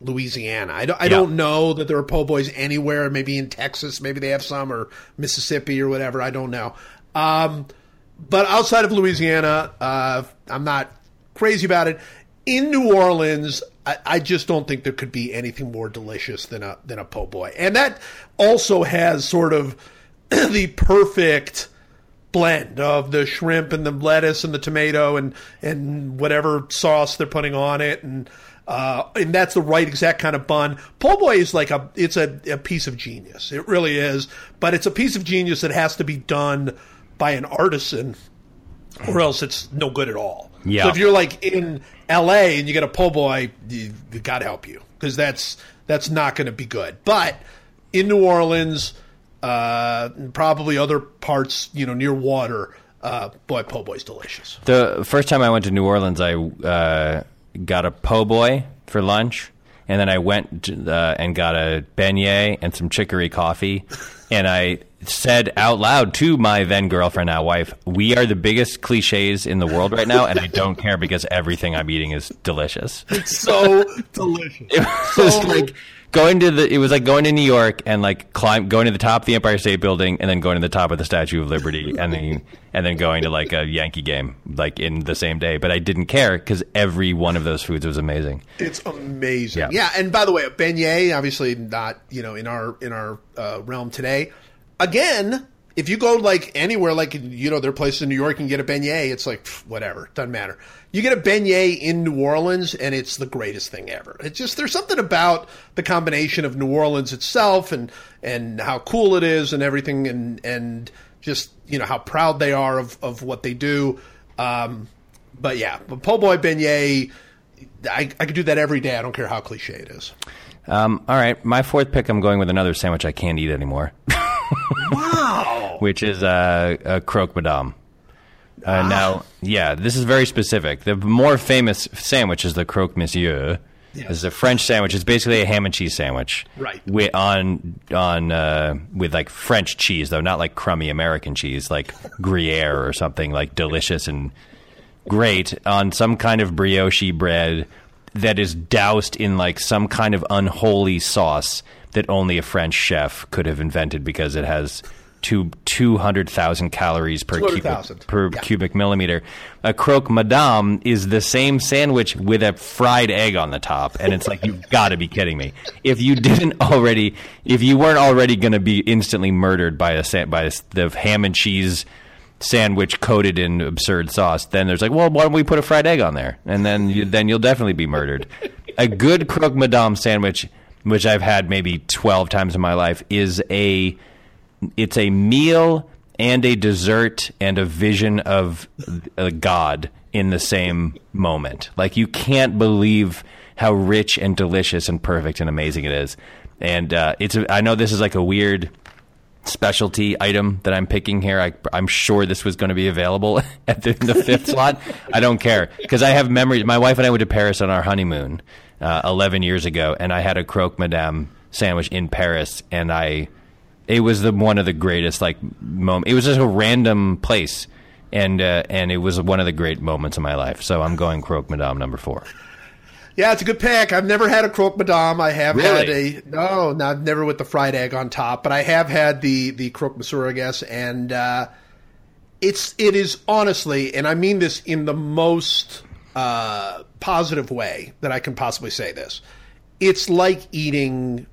Louisiana. I don't, I Yeah. don't know that there are po' boys anywhere. Maybe in Texas, maybe they have some, or Mississippi or whatever. I don't know. Um, but outside of Louisiana, uh, I'm not crazy about it. In New Orleans, I, I just don't think there could be anything more delicious than a than a po' boy, and that also has sort of the perfect blend of the shrimp and the lettuce and the tomato and and whatever sauce they're putting on it and uh, and that's the right exact kind of bun. Po' boy is like a it's a, a piece of genius. It really is, but it's a piece of genius that has to be done by an artisan, or else it's no good at all. Yeah. So if you're like in L.A. and you get a po' boy, you, you got to help you because that's that's not going to be good. But in New Orleans, uh, probably other parts, you know, near water, uh, boy, po' boy's delicious. The first time I went to New Orleans, I uh, got a po' boy for lunch, and then I went uh, and got a beignet and some chicory coffee, and I said out loud to my then girlfriend, now wife, "We are the biggest cliches in the world right now, and I don't care because everything I'm eating is delicious." It's So delicious. It was like going to the. It was like going to New York and like climb, going to the top of the Empire State Building, and then going to the top of the Statue of Liberty, and then and then going to like a Yankee game, like in the same day. But I didn't care because every one of those foods was amazing. It's amazing. Yeah. Yeah. and by the way, a beignet, obviously not, you know, in our in our uh, realm today. Again, if you go like anywhere, like you know, there are places in New York can get a beignet. It's like pff, whatever, doesn't matter. You get a beignet in New Orleans, and it's the greatest thing ever. It's just there's something about the combination of New Orleans itself and and how cool it is and everything, and and just you know how proud they are of of what they do. Um, but yeah, but po' boy beignet. I, I could do that every day. I don't care how cliche it is. Um, all right, my fourth pick. I'm going with another sandwich I can't eat anymore, Wow. which is uh, a croque madame. Uh, Now, yeah, this is very specific. The more famous sandwich is the croque monsieur. Yes. is a French sandwich. It's basically a ham and cheese sandwich, Right. With, on on uh, with like French cheese, though not like crummy American cheese, like Gruyere or something like delicious and great on some kind of brioche bread that is doused in like some kind of unholy sauce that only a French chef could have invented because it has two two hundred thousand calories per cubic per Yeah. cubic millimeter. A croque madame is the same sandwich with a fried egg on the top, and it's like you've got to be kidding me. If you didn't already, if you weren't already going to be instantly murdered by a by the ham and cheese sandwich coated in absurd sauce, then there's like, well, why don't we put a fried egg on there, and then you, then you'll definitely be murdered. a good croque madame sandwich, which I've had maybe twelve times in my life, is a it's a meal and a dessert and a vision of a god in the same moment. Like you can't believe how rich and delicious and perfect and amazing it is. And uh, it's a, I know this is like a weird specialty item that I'm picking here. I, I'm sure this was going to be available at the, the fifth slot. I don't care because I have memories. My wife and I went to Paris on our honeymoon uh, 11 years ago, and I had a croque madame sandwich in Paris, and I it was the one of the greatest like moment. It was just a random place and uh, and it was one of the great moments of my life. So I'm going Croque Madame number four. Yeah, it's a good pick. I've never had a croque madame. I have had a no, not never with the fried egg on top, but I have had the the croque monsieur, I guess, and uh, it's it is honestly, and I mean this in the most uh, positive way that I can possibly say this. It's like eating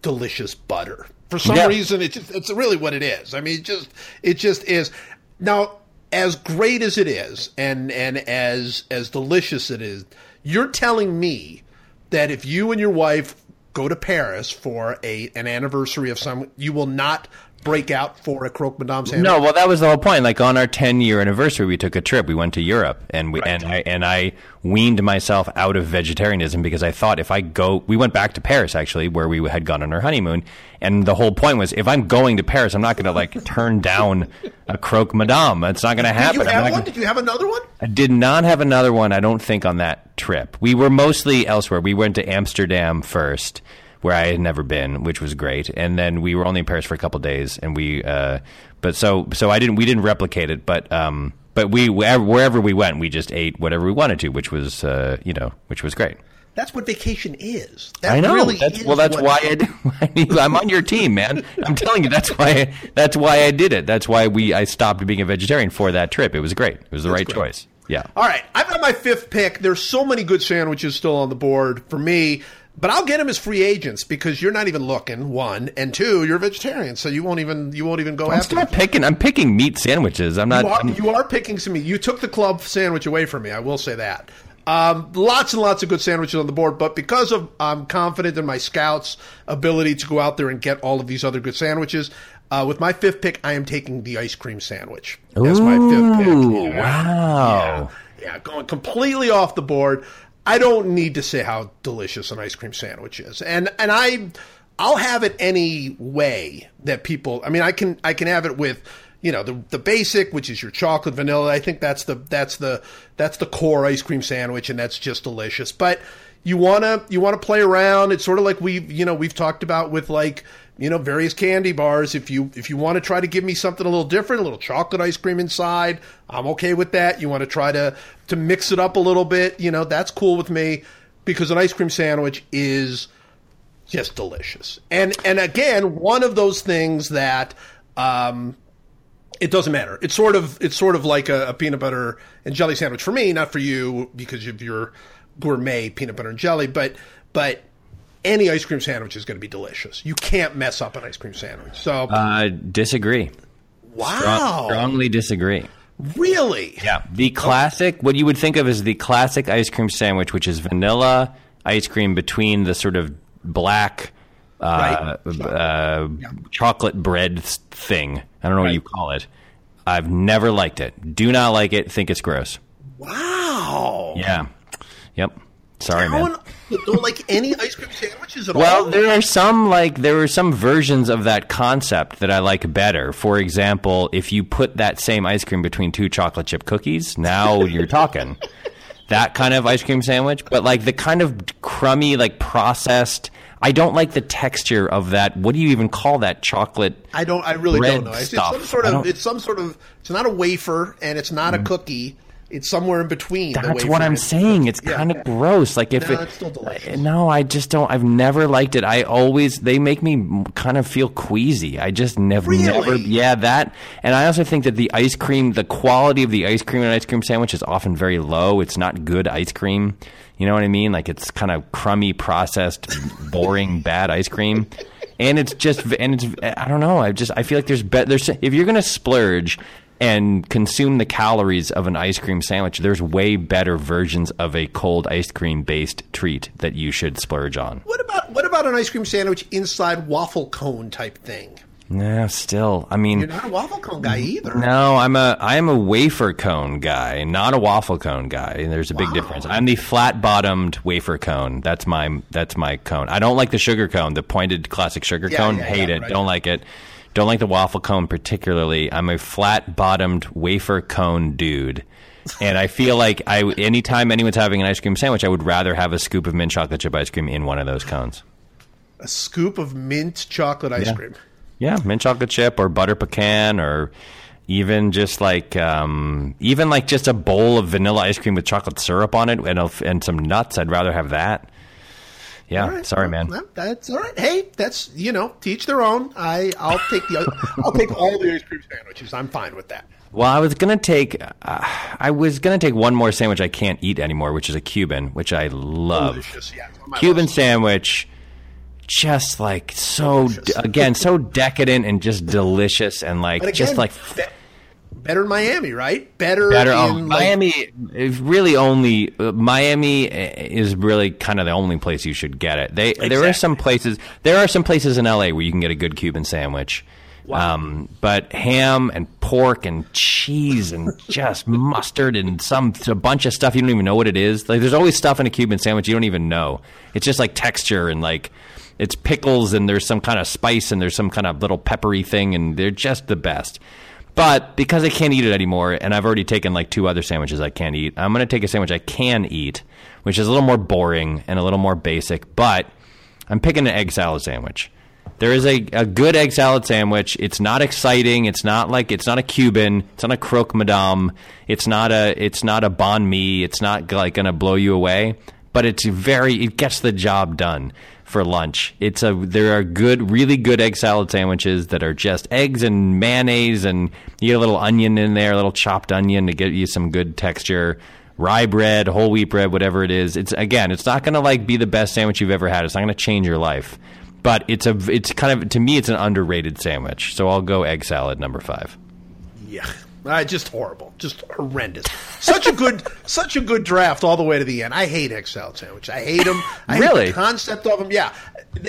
delicious butter. For some Yeah. reason, it just, it's really what it is. I mean, it just it just is. Now, as great as it is, and and as as delicious it is, you're telling me that if you and your wife go to Paris for a an anniversary of some, you will not break out for a croque madame sandwich. No, well, that was the whole point. Like on our 10 year anniversary, we took a trip. We went to Europe, and we and I and I weaned myself out of vegetarianism because I thought if I go, we went back to Paris actually, where we had gone on our honeymoon, and the whole point was if I'm going to Paris, I'm not going to like turn down a croque madame. It's not going to happen. Did you have one? gonna- Did you have another one? I did not have another one, I don't think, on that trip. We were mostly elsewhere. We went to Amsterdam first, where I had never been, which was great. And then we were only in Paris for a couple days, and we, uh, but so so I didn't we didn't replicate it, but um, but we wherever, we went, we just ate whatever we wanted to, which was uh, you know, which was great. That's what vacation is. That I know. Really that's, well, that's why I I'm on your team, man. I'm telling you, that's why. I, that's why I did it. That's why we I stopped being a vegetarian for that trip. It was great. It was the right great. choice. Yeah. All right, I've got my fifth pick. There's so many good sandwiches still on the board for me, but I'll get them as free agents because you're not even looking. One and two, you're a vegetarian, so you won't even you won't even go I'm after. picking. I'm picking meat sandwiches. I'm not. You are, I'm- you are picking some meat. You took the club sandwich away from me. I will say that. Um, lots and lots of good sandwiches on the board, but because of I'm confident in my scouts' ability to go out there and get all of these other good sandwiches. Uh, with my fifth pick, I am taking the ice cream sandwich as my fifth pick. Yeah. wow. Yeah, going completely off the board. I don't need to say how delicious an ice cream sandwich is, and and I, I'll have it any way that people. I mean, I can I can have it with, you know, the the basic, which is your chocolate vanilla. I think that's the that's the that's the core ice cream sandwich, and that's just delicious. But you wanna you wanna play around. It's sort of like we've you know we've talked about with like you know various candy bars if you if you want to try to give me something a little different a little chocolate ice cream inside i'm okay with that you want to try to to mix it up a little bit you know that's cool with me because an ice cream sandwich is just delicious and and again one of those things that um it doesn't matter. It's sort of it's sort of like a, a peanut butter and jelly sandwich for me, not for you because of your gourmet peanut butter and jelly. But but any ice cream sandwich is going to be delicious. You can't mess up an ice cream sandwich. So Uh, disagree. wow, Strongly disagree. really? Yeah. The classic, what you would think of as the classic ice cream sandwich, which is vanilla ice cream between the sort of black uh, Right. uh, chocolate bread thing. I don't know what you call it. I've never liked it. Do not like it. Think it's gross. Wow. Yeah. Yep. Sorry, man. an- don't like any ice cream sandwiches at Well, all? Well, there are some like there are some versions of that concept that I like better. For example, if you put that same ice cream between two chocolate chip cookies, now you're talking. That kind of ice cream sandwich, but like the kind of crummy, like processed. I don't like the texture of that. What do you even call that chocolate? I don't. I really don't know. It's, it's some sort of. It's some sort of. It's not a wafer, and it's not a mm-hmm. cookie. It's somewhere in between. That's what I'm and- saying. It's Yeah. kind of gross. Like if No, it, it's still delicious. no, I just don't. I've never liked it. I always they make me kind of feel queasy. I just never, Really? never. Yeah, that. And I also think that the ice cream, the quality of the ice cream in an ice cream sandwich is often very low. It's not good ice cream. You know what I mean? Like it's kind of crummy, processed, boring, bad ice cream. And it's just, and it's, I don't know. I just, I feel like there's, be, there's, if you're gonna splurge and consume the calories of an ice cream sandwich, there's way better versions of a cold ice cream based treat that you should splurge on. What about what about an ice cream sandwich inside waffle cone type thing? Yeah, still, I mean, You're not a waffle cone guy either. No, I'm a I'm a wafer cone guy, not a waffle cone guy. And there's a big difference. I'm the flat bottomed wafer cone. That's my that's my cone. I don't like the sugar cone, the pointed classic sugar Yeah, cone. yeah, Hate yeah, it. right. Don't like it. Don't like the waffle cone particularly. I'm a flat bottomed wafer cone dude. And I feel like I anytime anyone's having an ice cream sandwich, I would rather have a scoop of mint chocolate chip ice cream in one of those cones. A scoop of mint chocolate ice Yeah. cream. Yeah, mint chocolate chip or butter pecan or even just like um, even like just a bowl of vanilla ice cream with chocolate syrup on it and a, and some nuts. I'd rather have that. Yeah, right, sorry, man. That's all right. Hey, that's you know, teach their own. I I'll take the I'll take all the ice cream sandwiches. I'm fine with that. Well, I was gonna take uh, I was gonna take one more sandwich I can't eat anymore, which is a Cuban, which I love. Delicious, yeah. it's on my Cuban list. sandwich, just like so Delicious. again, so decadent and just delicious and like again, just like be- better in Miami, right? Better, better. in Oh, like, Miami really only uh, Miami is really kind of the only place you should get it. They there are some places there are some places in LA where you can get a good Cuban sandwich. Um, but ham and pork and cheese and just mustard and some a bunch of stuff you don't even know what it is. Like there's always stuff in a Cuban sandwich you don't even know. It's just like texture and like it's pickles and there's some kind of spice and there's some kind of little peppery thing and they're just the best. But because I can't eat it anymore, and I've already taken like two other sandwiches I can't eat, I'm going to take a sandwich I can eat, which is a little more boring and a little more basic. But I'm picking an egg salad sandwich. There is a, a good egg salad sandwich. It's not exciting. It's not like it's not a Cuban. It's not a croque madame. It's not a it's not a banh mi. It's not like going to blow you away. But it's very it gets the job done for lunch. It's a there are good, really good egg salad sandwiches that are just eggs and mayonnaise, and you get a little onion in there, a little chopped onion to get you some good texture. Rye bread, whole wheat bread, whatever it is. It's again, it's not going to like be the best sandwich you've ever had. It's not going to change your life, but it's a it's kind of to me it's an underrated sandwich. So I'll go egg salad number five. Yeah, uh, just horrible, just horrendous. Such a good, such a good draft all the way to the end. I hate salad sandwich. I hate them. I hate Really? the concept of them. Yeah,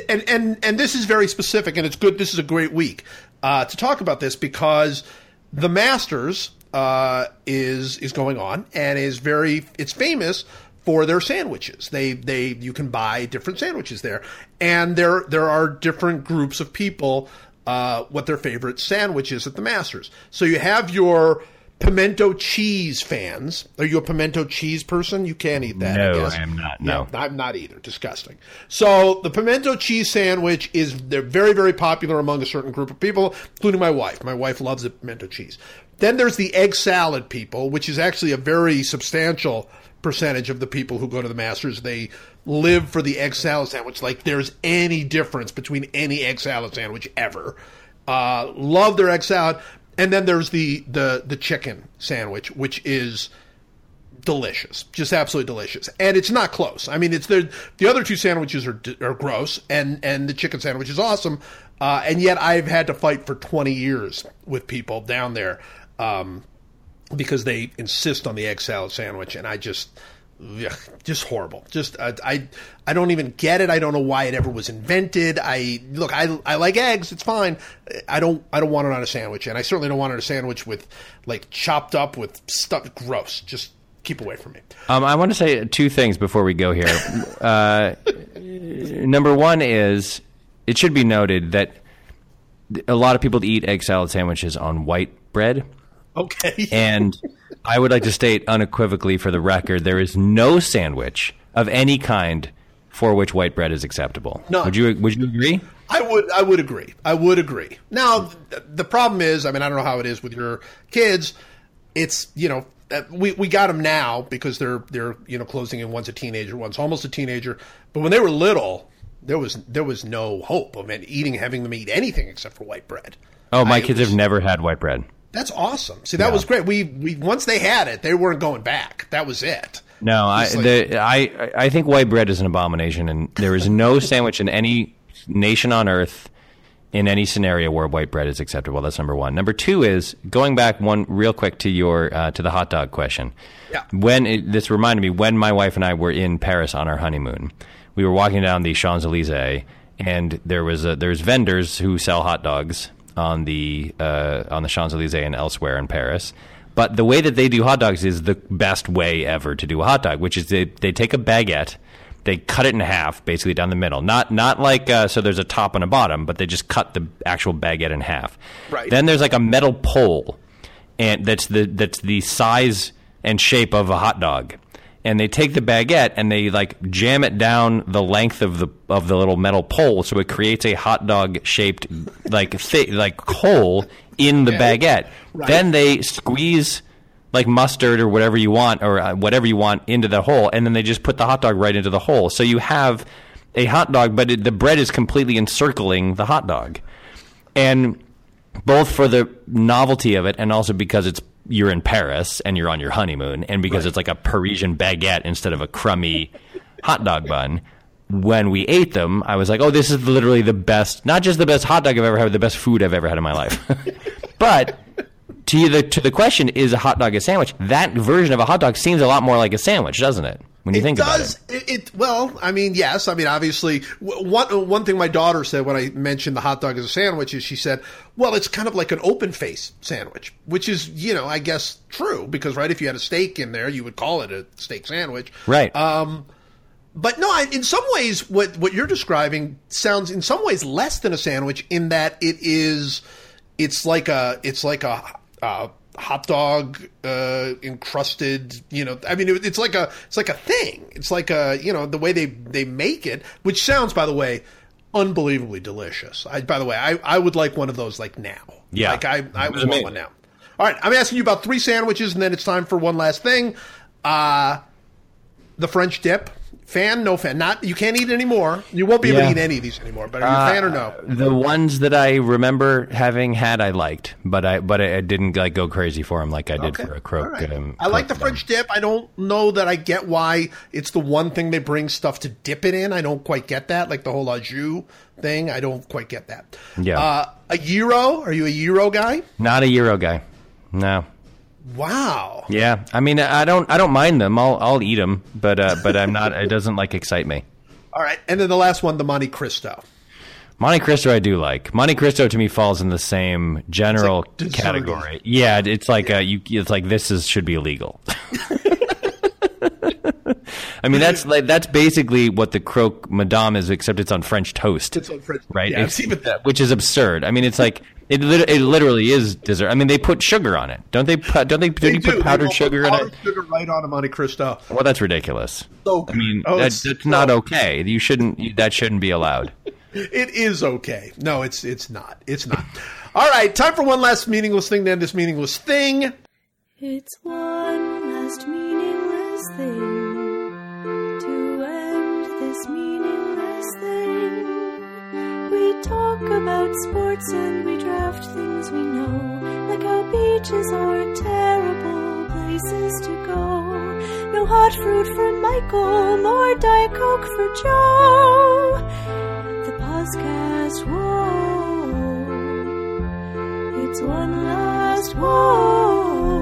and and and this is very specific, and it's good. This is a great week uh, to talk about this because the Masters uh, is is going on and is very. It's famous for their sandwiches. They they you can buy different sandwiches there, and there there are different groups of people uh, what their favorite sandwich is at the Masters. So you have your pimento cheese fans. Are you a pimento cheese person? You can't eat that. No, I, guess. I am not, Yeah, no. I'm not either. Disgusting. So the pimento cheese sandwich is they're very very popular among a certain group of people, including my wife. My wife loves the pimento cheese. Then there's the egg salad people, which is actually a very substantial percentage of the people who go to the Masters. They live for the egg salad sandwich. Like there's any difference between any egg salad sandwich ever. Uh, love their egg salad. And then there's the the the chicken sandwich, which is delicious, just absolutely delicious, and it's not close. I mean, it's the the other two sandwiches are are gross, and and the chicken sandwich is awesome, uh, and yet I've had to fight for twenty years with people down there um, because they insist on the egg salad sandwich, and I just. Just horrible. Just uh, I, I don't even get it. I don't know why it ever was invented. I look, I, I like eggs. It's fine. I don't, I don't want it on a sandwich, and I certainly don't want it on a sandwich with like chopped up with stuff. Gross. Just keep away from me. Um, I want to say two things before we go here. Uh, number one is it should be noted that a lot of people eat egg salad sandwiches on white bread. Okay. And I would like to state unequivocally for the record there is no sandwich of any kind for which white bread is acceptable. None. Would you would you agree? I would I would agree. I would agree. Now th- the problem is, I mean, I don't know how it is with your kids. It's you know uh, we we got them now because they're they're you know closing in. One's a teenager, one's almost a teenager. But when they were little, there was there was no hope of it eating having them eat anything except for white bread. Oh, my I- kids was- have never had white bread. That's awesome. See, that was great. We we once they had it, they weren't going back. That was it. No, I, like- the, I I think white bread is an abomination, and there is no sandwich in any nation on earth in any scenario where white bread is acceptable. That's number one. Number two is going back one real quick to your uh, to the hot dog question. Yeah. When it, this reminded me when my wife and I were in Paris on our honeymoon, we were walking down the Champs Elysees, and there was a, there's vendors who sell hot dogs on the uh, on the Champs Elysees and elsewhere in Paris. But the way that they do hot dogs is the best way ever to do a hot dog, which is they, they take a baguette, they cut it in half, basically down the middle. Not not like uh, so there's a top and a bottom, but they just cut the actual baguette in half. Right. Then there's like a metal pole, and that's the that's the size and shape of a hot dog. And they take the baguette and they like jam it down the length of the of the little metal pole, so it creates a hot dog shaped like thi- like hole in the Okay. baguette. Right. Then they squeeze like mustard or whatever you want or uh, whatever you want into the hole, and then they just put the hot dog right into the hole. So you have a hot dog, but it, the bread is completely encircling the hot dog, and both for the novelty of it and also because it's you're in Paris and you're on your honeymoon, and because it's like a Parisian baguette instead of a crummy hot dog bun. When we ate them, I was like, "Oh, this is literally the best. Not just the best hot dog I've ever had, the best food I've ever had in my life." but to the to the question, is a hot dog a sandwich? That version of a hot dog seems a lot more like a sandwich, doesn't it? When you think about it. does, it. it. Well, I mean, yes. I mean, obviously, one one thing my daughter said when I mentioned the hot dog as a sandwich is she said, "Well, it's kind of like an open face sandwich," which is, you know, I guess true because right, if you had a steak in there, you would call it a steak sandwich, Right. Um, but no, I, in some ways, what what you're describing sounds in some ways less than a sandwich in that it is, it's like a it's like a, a hot dog uh, encrusted. You know, I mean, it, it's like a it's like a thing. It's like a you know the way they they make it, which sounds by the way unbelievably delicious. I, by the way, I, I would like one of those like now. Yeah. like I I would want one now. All right, I'm asking you about three sandwiches, and then it's time for one last thing. Uh, the French dip. Fan, no fan. Not you can't eat anymore. You won't be able Yeah. to eat any of these anymore. But are you a fan or no? The ones that I remember having had, I liked, but I but I didn't like go crazy for them like I did for a croque. Right. um, I like the French dip. I don't know that I get why it's the one thing they bring stuff to dip it in. I don't quite get that. Like the whole au jus thing. I don't quite get that. Yeah. Uh, a gyro? Are you a gyro guy? Not a gyro guy. No. Wow. Yeah. I mean, I don't. I don't mind them. I'll I'll eat them, but uh, but I'm not. It doesn't like excite me. All right. And then the last one, the Monte Cristo. Monte Cristo, I do like. Monte Cristo to me falls in the same general like category. Yeah, it's like uh, you. It's like this is should be illegal. I mean, that's like that's basically what the croque madame is, except it's on French toast. It's on French- toast. right? yeah, It's- it's which is absurd. I mean, it's like it. lit- It literally is dessert. I mean, they put sugar on it, don't they? pu- Don't they? Do They you do. put powdered will put sugar in powdered it? Sugar right on a Monte Cristo. Well, that's ridiculous. So I mean, oh, that, it's- that's not okay. You shouldn't. That shouldn't be allowed. It is okay. No, it's it's not. It's not. All right, time for one last meaningless thing to end this meaningless thing. It's one about sports and we draft things we know, like how beaches are terrible places to go. No hot fruit for Michael, nor Diet Coke for Joe. The podcast, whoa. It's one last whoa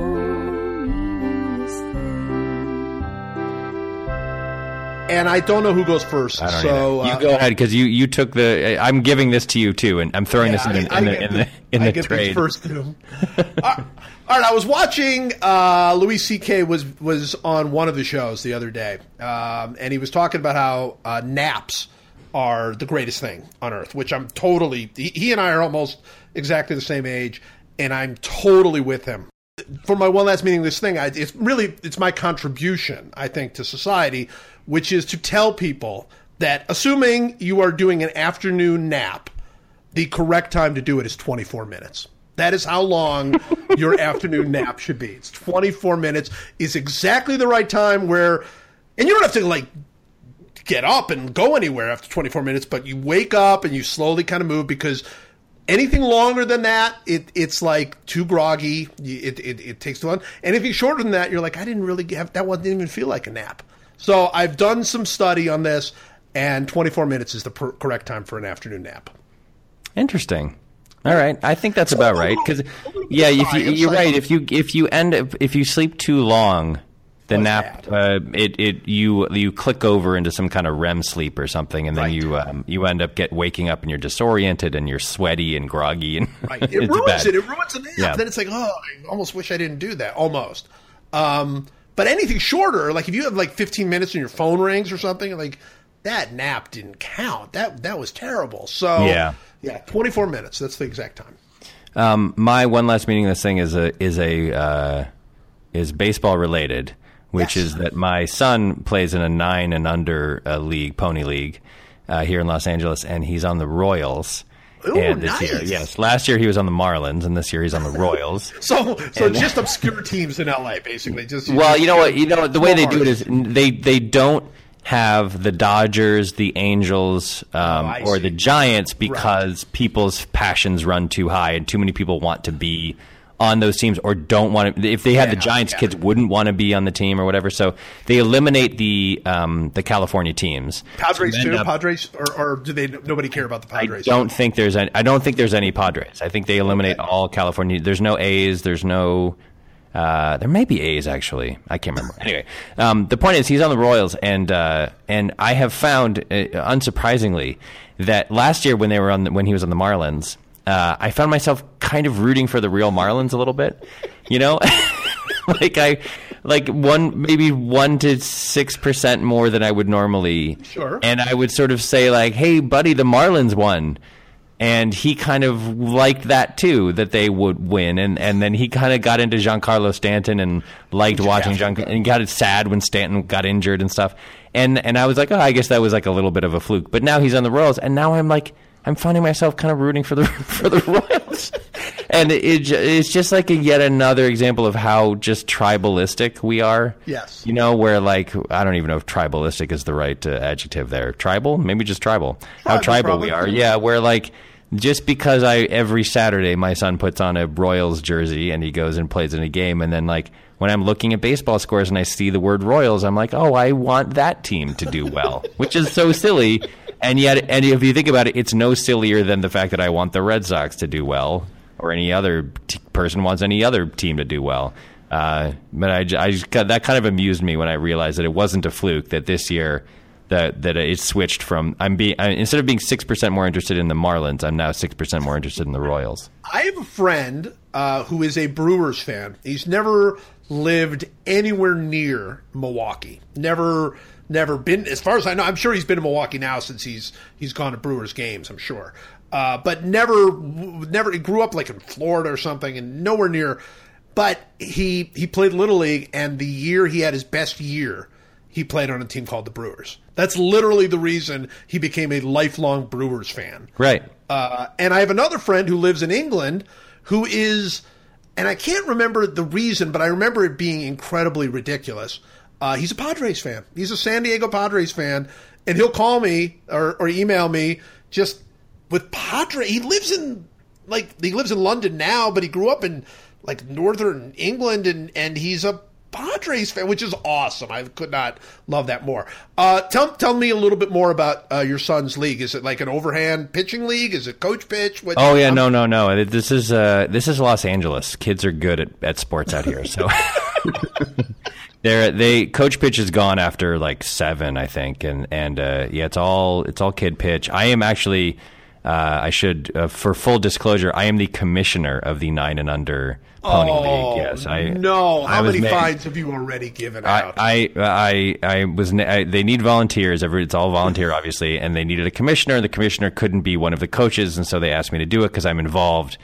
And I don't know who goes first. So either. you uh, go ahead because you, you took the. I'm giving this to you too, and I'm throwing this in the I- I in the get in the, in the trade. first all all right, I was watching. Uh, Louis C.K. was was on one of the shows the other day, um, and he was talking about how uh, naps are the greatest thing on earth. Which I'm totally. He, he and I are almost exactly the same age, and I'm totally with him. For my one last meaningless thing, I, it's really it's my contribution, I think, to society, which is to tell people that assuming you are doing an afternoon nap the correct time to do it is 24 minutes. That is how long your afternoon nap should be. It's 24 minutes is exactly the right time where and you don't have to like get up and go anywhere after 24 minutes, but you wake up and you slowly kind of move because anything longer than that, it, it's like too groggy. It, it, it takes too long. Anything shorter than that, you're like, I didn't really have that one didn't even feel like a nap. So I've done some study on this, and 24 minutes is the per- correct time for an afternoon nap. Interesting. All right, I think that's about right. Because yeah, if you, you're right. If you if you end up if you sleep too long, the nap uh, it it you you click over into some kind of REM sleep or something, and then Right. you um, you end up get waking up and you're disoriented and you're sweaty and groggy and Right. It ruins bad. it. It ruins the nap. Yeah. Then it's like, oh, I almost wish I didn't do that. Almost. Um, but anything shorter, like if you have like 15 minutes and your phone rings or something, like that nap didn't count. That that was terrible. So Yeah. yeah, 24 minutes. That's the exact time. Um, my one last meaningless thing is a is a uh, is baseball related, which Yes. is that my son plays in a nine and under uh, league, pony league, uh, here in Los Angeles, and he's on the Royals. Ooh, and this year, yes, last year he was on the Marlins, and this year he's on the Royals. So, so just obscure teams in LA, basically. Just Well, you know what? You know the way they do it is they they don't have the Dodgers, the Angels, um, Oh, or the Giants because people's passions run too high and too many people want to be on those teams or don't want to. If they had the Giants, yeah. kids wouldn't want to be on the team or whatever. So they eliminate the um, the California teams. Padres So too. up- Padres, or, or do they? Nobody care about the Padres. I Padres. don't think there's any. I don't think there's any Padres. I think they eliminate all California. There's no A's. There's no. Uh, there may be A's actually. I can't remember. Anyway, um, the point is he's on the Royals, and uh, and I have found, uh, unsurprisingly, that last year when they were on the, when he was on the Marlins, uh, I found myself kind of rooting for the real Marlins a little bit. You know, like I like one maybe one to six percent more than I would normally. Sure. And I would sort of say like, "Hey, buddy, the Marlins won." And he kind of liked that too, that they would win, and and then he kind of got into Giancarlo Stanton and liked watching Gian, and got sad when Stanton got injured and stuff. And and I was like, oh, I guess that was like a little bit of a fluke. But now he's on the Royals, and now I'm like, I'm finding myself kind of rooting for the for the Royals, and it, it it's just like a yet another example of how just tribalistic we are. Yes. you know, where like I don't even know if tribalistic is the right uh, adjective there. Tribal, maybe just tribal. How Tribal, tribal probably. we are. Yeah, where like just because I every Saturday my son puts on a Royals jersey and he goes and plays in a game, and then like when I'm looking at baseball scores and I see the word Royals, I'm like, oh, I want that team to do well, which is so silly. And yet, and if you think about it, it's no sillier than the fact that I want the Red Sox to do well, or any other t- person wants any other team to do well. Uh, but I, I just that kind of amused me when I realized that it wasn't a fluke that this year that that it switched from I'm being I, instead of being six percent more interested in the Marlins, I'm now six percent more interested in the Royals. I have a friend uh, who is a Brewers fan. He's never lived anywhere near Milwaukee. Never, never been. As far as I know, I'm sure he's been in Milwaukee now since he's he's gone to Brewers games. I'm sure, uh, but never, never. He grew up like in Florida or something, and nowhere near. But he he played little league, and the year he had his best year, he played on a team called the Brewers. That's literally the reason he became a lifelong Brewers fan. Right. Uh, and I have another friend who lives in England who is, and I can't remember the reason, but I remember it being incredibly ridiculous. Uh, he's a Padres fan. He's a San Diego Padres fan, and he'll call me or, or email me just with Padre. He lives in like he lives in London now, but he grew up in like northern England, and and he's a Padres fan, which is awesome. I could not love that more. Uh, tell tell me a little bit more about uh, your son's league. Is it like an overhand pitching league? Is it coach pitch? What, Oh yeah, I'm- no, no, no. This is uh, this is Los Angeles. Kids are good at, at sports out here, so they're they coach pitch is gone after like seven, I think, and and uh, yeah, it's all it's all kid pitch. I am actually, uh, I should uh, for full disclosure, I am the commissioner of the nine and under pony Oh, league. Yes, I no. I How many ma- fines have you already given I, out? I, I, I was. I, they need volunteers. Every, it's all volunteer, obviously, and they needed a commissioner. And The commissioner couldn't be one of the coaches, and so they asked me to do it because I'm involved.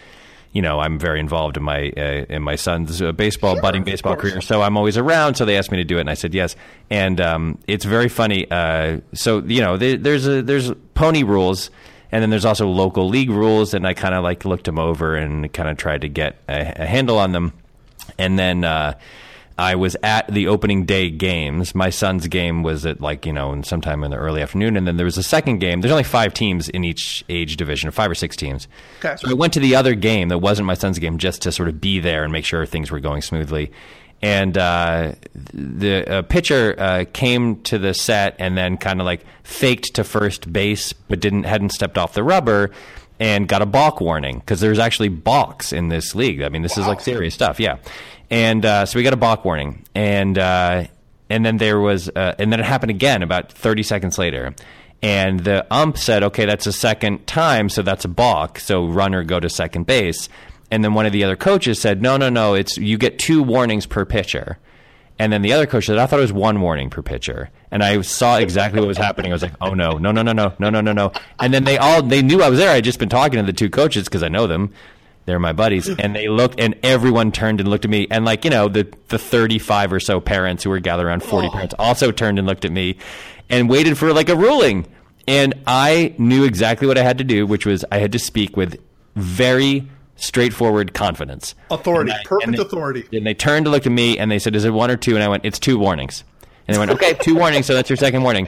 You know, I'm very involved in my uh, in my son's uh, baseball, budding baseball career. So I'm always around. So they asked me to do it, and I said yes. And um, it's very funny. Uh, so you know, there, there's a there's pony rules. And then there's also local league rules, and I kind of like looked them over and kind of tried to get a, a handle on them. And then uh, I was at the opening day games. My son's game was at like you know, sometime in the early afternoon, and then there was a second game. There's only five teams in each age division, five or six teams. Okay. So I went to the other game that wasn't my son's game just to sort of be there and make sure things were going smoothly. And uh, the uh, pitcher uh, came to the set and then kind of like faked to first base, but didn't hadn't stepped off the rubber and got a balk warning because there's actually balks in this league. I mean, this is like serious stuff. Yeah. And uh, so we got a balk warning, and uh, and then there was, uh, and then it happened again about 30 seconds later. And the ump said, okay, that's a second time, so that's a balk. So runner go to second base. And then one of the other coaches said, no, no, no, it's you get two warnings per pitcher. And then the other coach said, I thought it was one warning per pitcher. And I saw exactly what was happening. I was like, oh no, no, no, no, no, no, no, no, no. And then they all, they knew I was there. I had just been talking to the two coaches because I know them. They're my buddies. And they looked, and everyone turned and looked at me. And like, you know, the, the 35 or so parents who were gathered around 40 parents also turned and looked at me and waited for like a ruling. And I knew exactly what I had to do, which was I had to speak with very straightforward confidence. Authority, I- perfect and they- authority. And they turned to look at me and they said, "Is it one or two? And I went, "It's two warnings." And they went, "Okay, two warnings. So that's your second warning."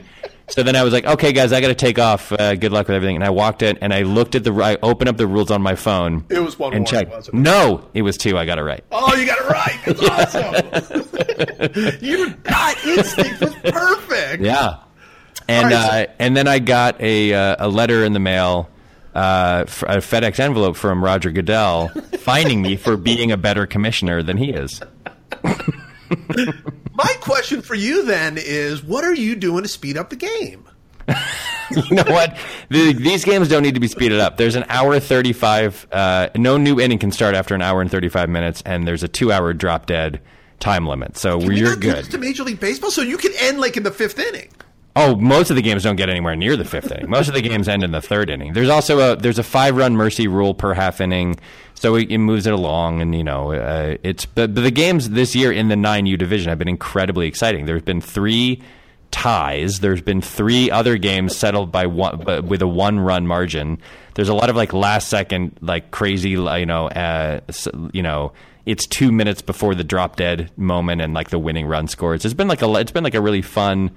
So then I was like, "Okay, guys, I got to take off. Uh, good luck with everything." And I walked it and I looked at the. I opened up the rules on my phone. It was one and warning, checked. it? No, it was two. I got it right. Oh, you got it right. That's awesome. Your gut instinct was perfect. Yeah. And right, uh, and then I got a uh, a letter in the mail, uh, a FedEx envelope from Roger Goodell, fining me for being a better commissioner than he is. My question for you then is, what are you doing to speed up the game? You know what? The, these games don't need to be speeded up. There's an hour thirty five. Uh, no new inning can start after an hour and thirty five minutes, and there's a two hour drop dead time limit. So Can you're not good. to Major League Baseball, so you can end like in the fifth inning. Oh, most of the games don't get anywhere near the fifth inning. Most of the games end in the third inning. There's also a there's a five run mercy rule per half inning, so it, it moves it along. And you know, uh, it's but, but the games this year in the nine U division have been incredibly exciting. There's been three ties. There's been three other games settled by one but with a one run margin. There's a lot of like last second like crazy you know uh, you know it's two minutes before the drop dead moment and like the winning run scores. It's been like a it's been like a really fun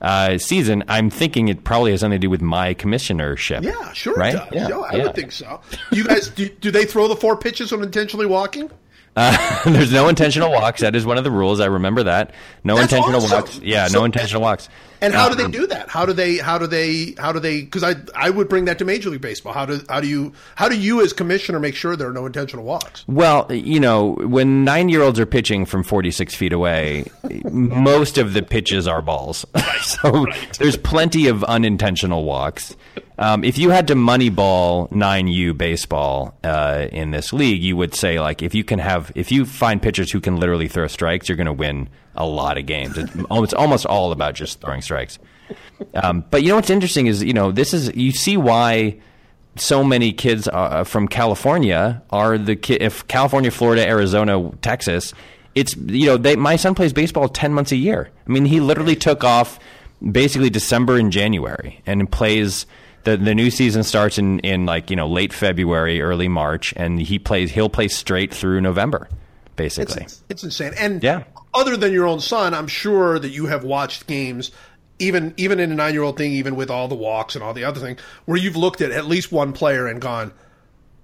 uh, season. I'm thinking it probably has something to do with my commissionership. Yeah, sure right? it does. Yeah, Yeah, I yeah. would think so. You guys, do, do they throw the four pitches on intentionally walking? There's no intentional walks. That is one of the rules. I remember that. No That's intentional awesome. walks. Yeah, So- no intentional walks. And how do they do that? How do they? How do they? How do they? Because I I would bring that to Major League Baseball. How do how do you how do you as commissioner make sure there are no intentional walks? Well, you know, when nine year olds are pitching from 46 feet away, most of the pitches are balls. so there's plenty of unintentional walks. Um, if you had to moneyball 9U baseball uh, in this league, you would say, like, if you can have, if you find pitchers who can literally throw strikes, you're going to win a lot of games. It's, almost all about just throwing strikes. Um, but you know what's interesting is, you know, this is, you see why so many kids uh, from California are the ki- if California, Florida, Arizona, Texas. It's you know they my son plays baseball ten months a year. I mean he literally took off basically December and January and plays. The, the new season starts in, in like you know late February, early March, and he plays. He'll play straight through November, basically. It's, it's insane. And Yeah. Other than your own son, I'm sure that you have watched games, even even in a nine year old thing, even with all the walks and all the other thing, where you've looked at at least one player and gone,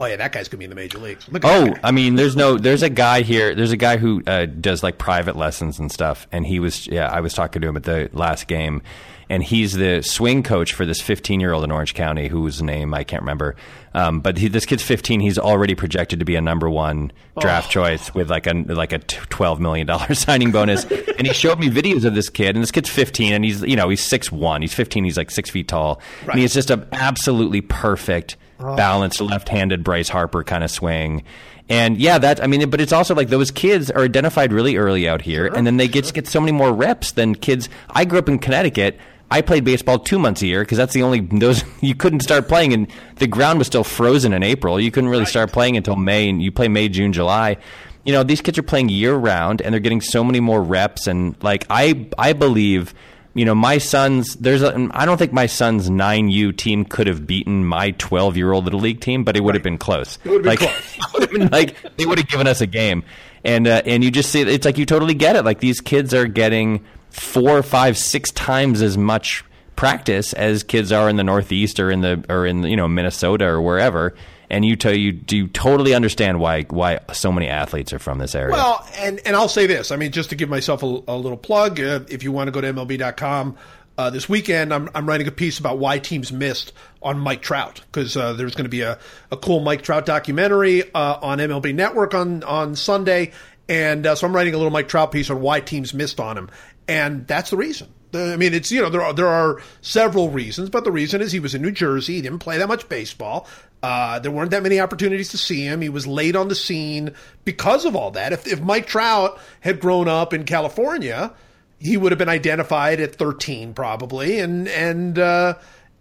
"Oh yeah, that guy's gonna be in the major leagues." Look at Oh. I mean, there's no, there's a guy here. There's a guy who uh, does like private lessons and stuff, and he was, yeah, I was talking to him at the last game, and he's the swing coach for this 15 year old in Orange County whose name I can't remember. Um, but he, this kid's 15. He's already projected to be a number one draft Oh. choice with like a like a t- 12 million dollar signing bonus. and he showed me videos of this kid, and this kid's 15, and he's you know he's six one. He's 15. He's like six feet tall, and he's just an absolutely perfect balanced left-handed Bryce Harper kind of swing. And yeah, that I mean, but it's also like those kids are identified really early out here, and then they get get so many more reps than kids. I grew up in Connecticut. I played baseball two months a year because that's the only those you couldn't start playing, and the ground was still frozen in April. You couldn't really start playing until May, and you play May, June, July. You know, these kids are playing year round, and they're getting so many more reps. And like I, I believe you know, my son's there's a I don't think my son's 9U team could have beaten my 12-year-old little league team, but it would have been close. It would have been like, close. it would have been like they would have given us a game. And uh, and you just see it's like you totally get it. Like these kids are getting four, five, six times as much practice as kids are in the Northeast or in the or in you know Minnesota or wherever. And you tell you do you totally understand why why so many athletes are from this area. Well, and and I'll say this. I mean, just to give myself a, a little plug, uh, if you want to go to MLB.com uh, this weekend, I'm, I'm writing a piece about why teams missed on Mike Trout because uh, there's going to be a, a cool Mike Trout documentary uh, on MLB Network on on Sunday, and uh, so I'm writing a little Mike Trout piece on why teams missed on him, and that's the reason. I mean, it's you know there are there are several reasons, but the reason is he was in New Jersey. He didn't play that much baseball. Uh, there weren't that many opportunities to see him. He was late on the scene because of all that. If if Mike Trout had grown up in California, he would have been identified at 13 probably, and and uh,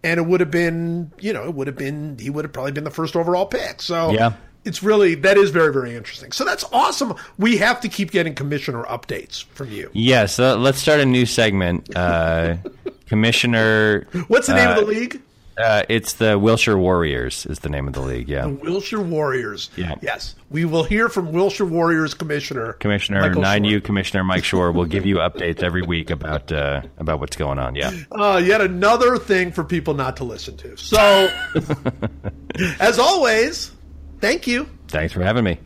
and it would have been you know it would have been he would have probably been the first overall pick. So Yeah. it's really that is very very interesting. So that's awesome. We have to keep getting commissioner updates from you. Yes, uh, let's start a new segment. Uh, Commissioner. What's the name of uh, the league? Uh, it's the Wilshire Warriors. Is the name of the league? Yeah. The Wilshire Warriors. Yeah. Yes, we will hear from Wilshire Warriors Commissioner Commissioner Michael Nine Schur. U Commissioner Mike Schur will give you updates every week about uh, about what's going on. Yeah. Uh, yet another thing for people not to listen to. So, as always, thank you. Thanks for having me.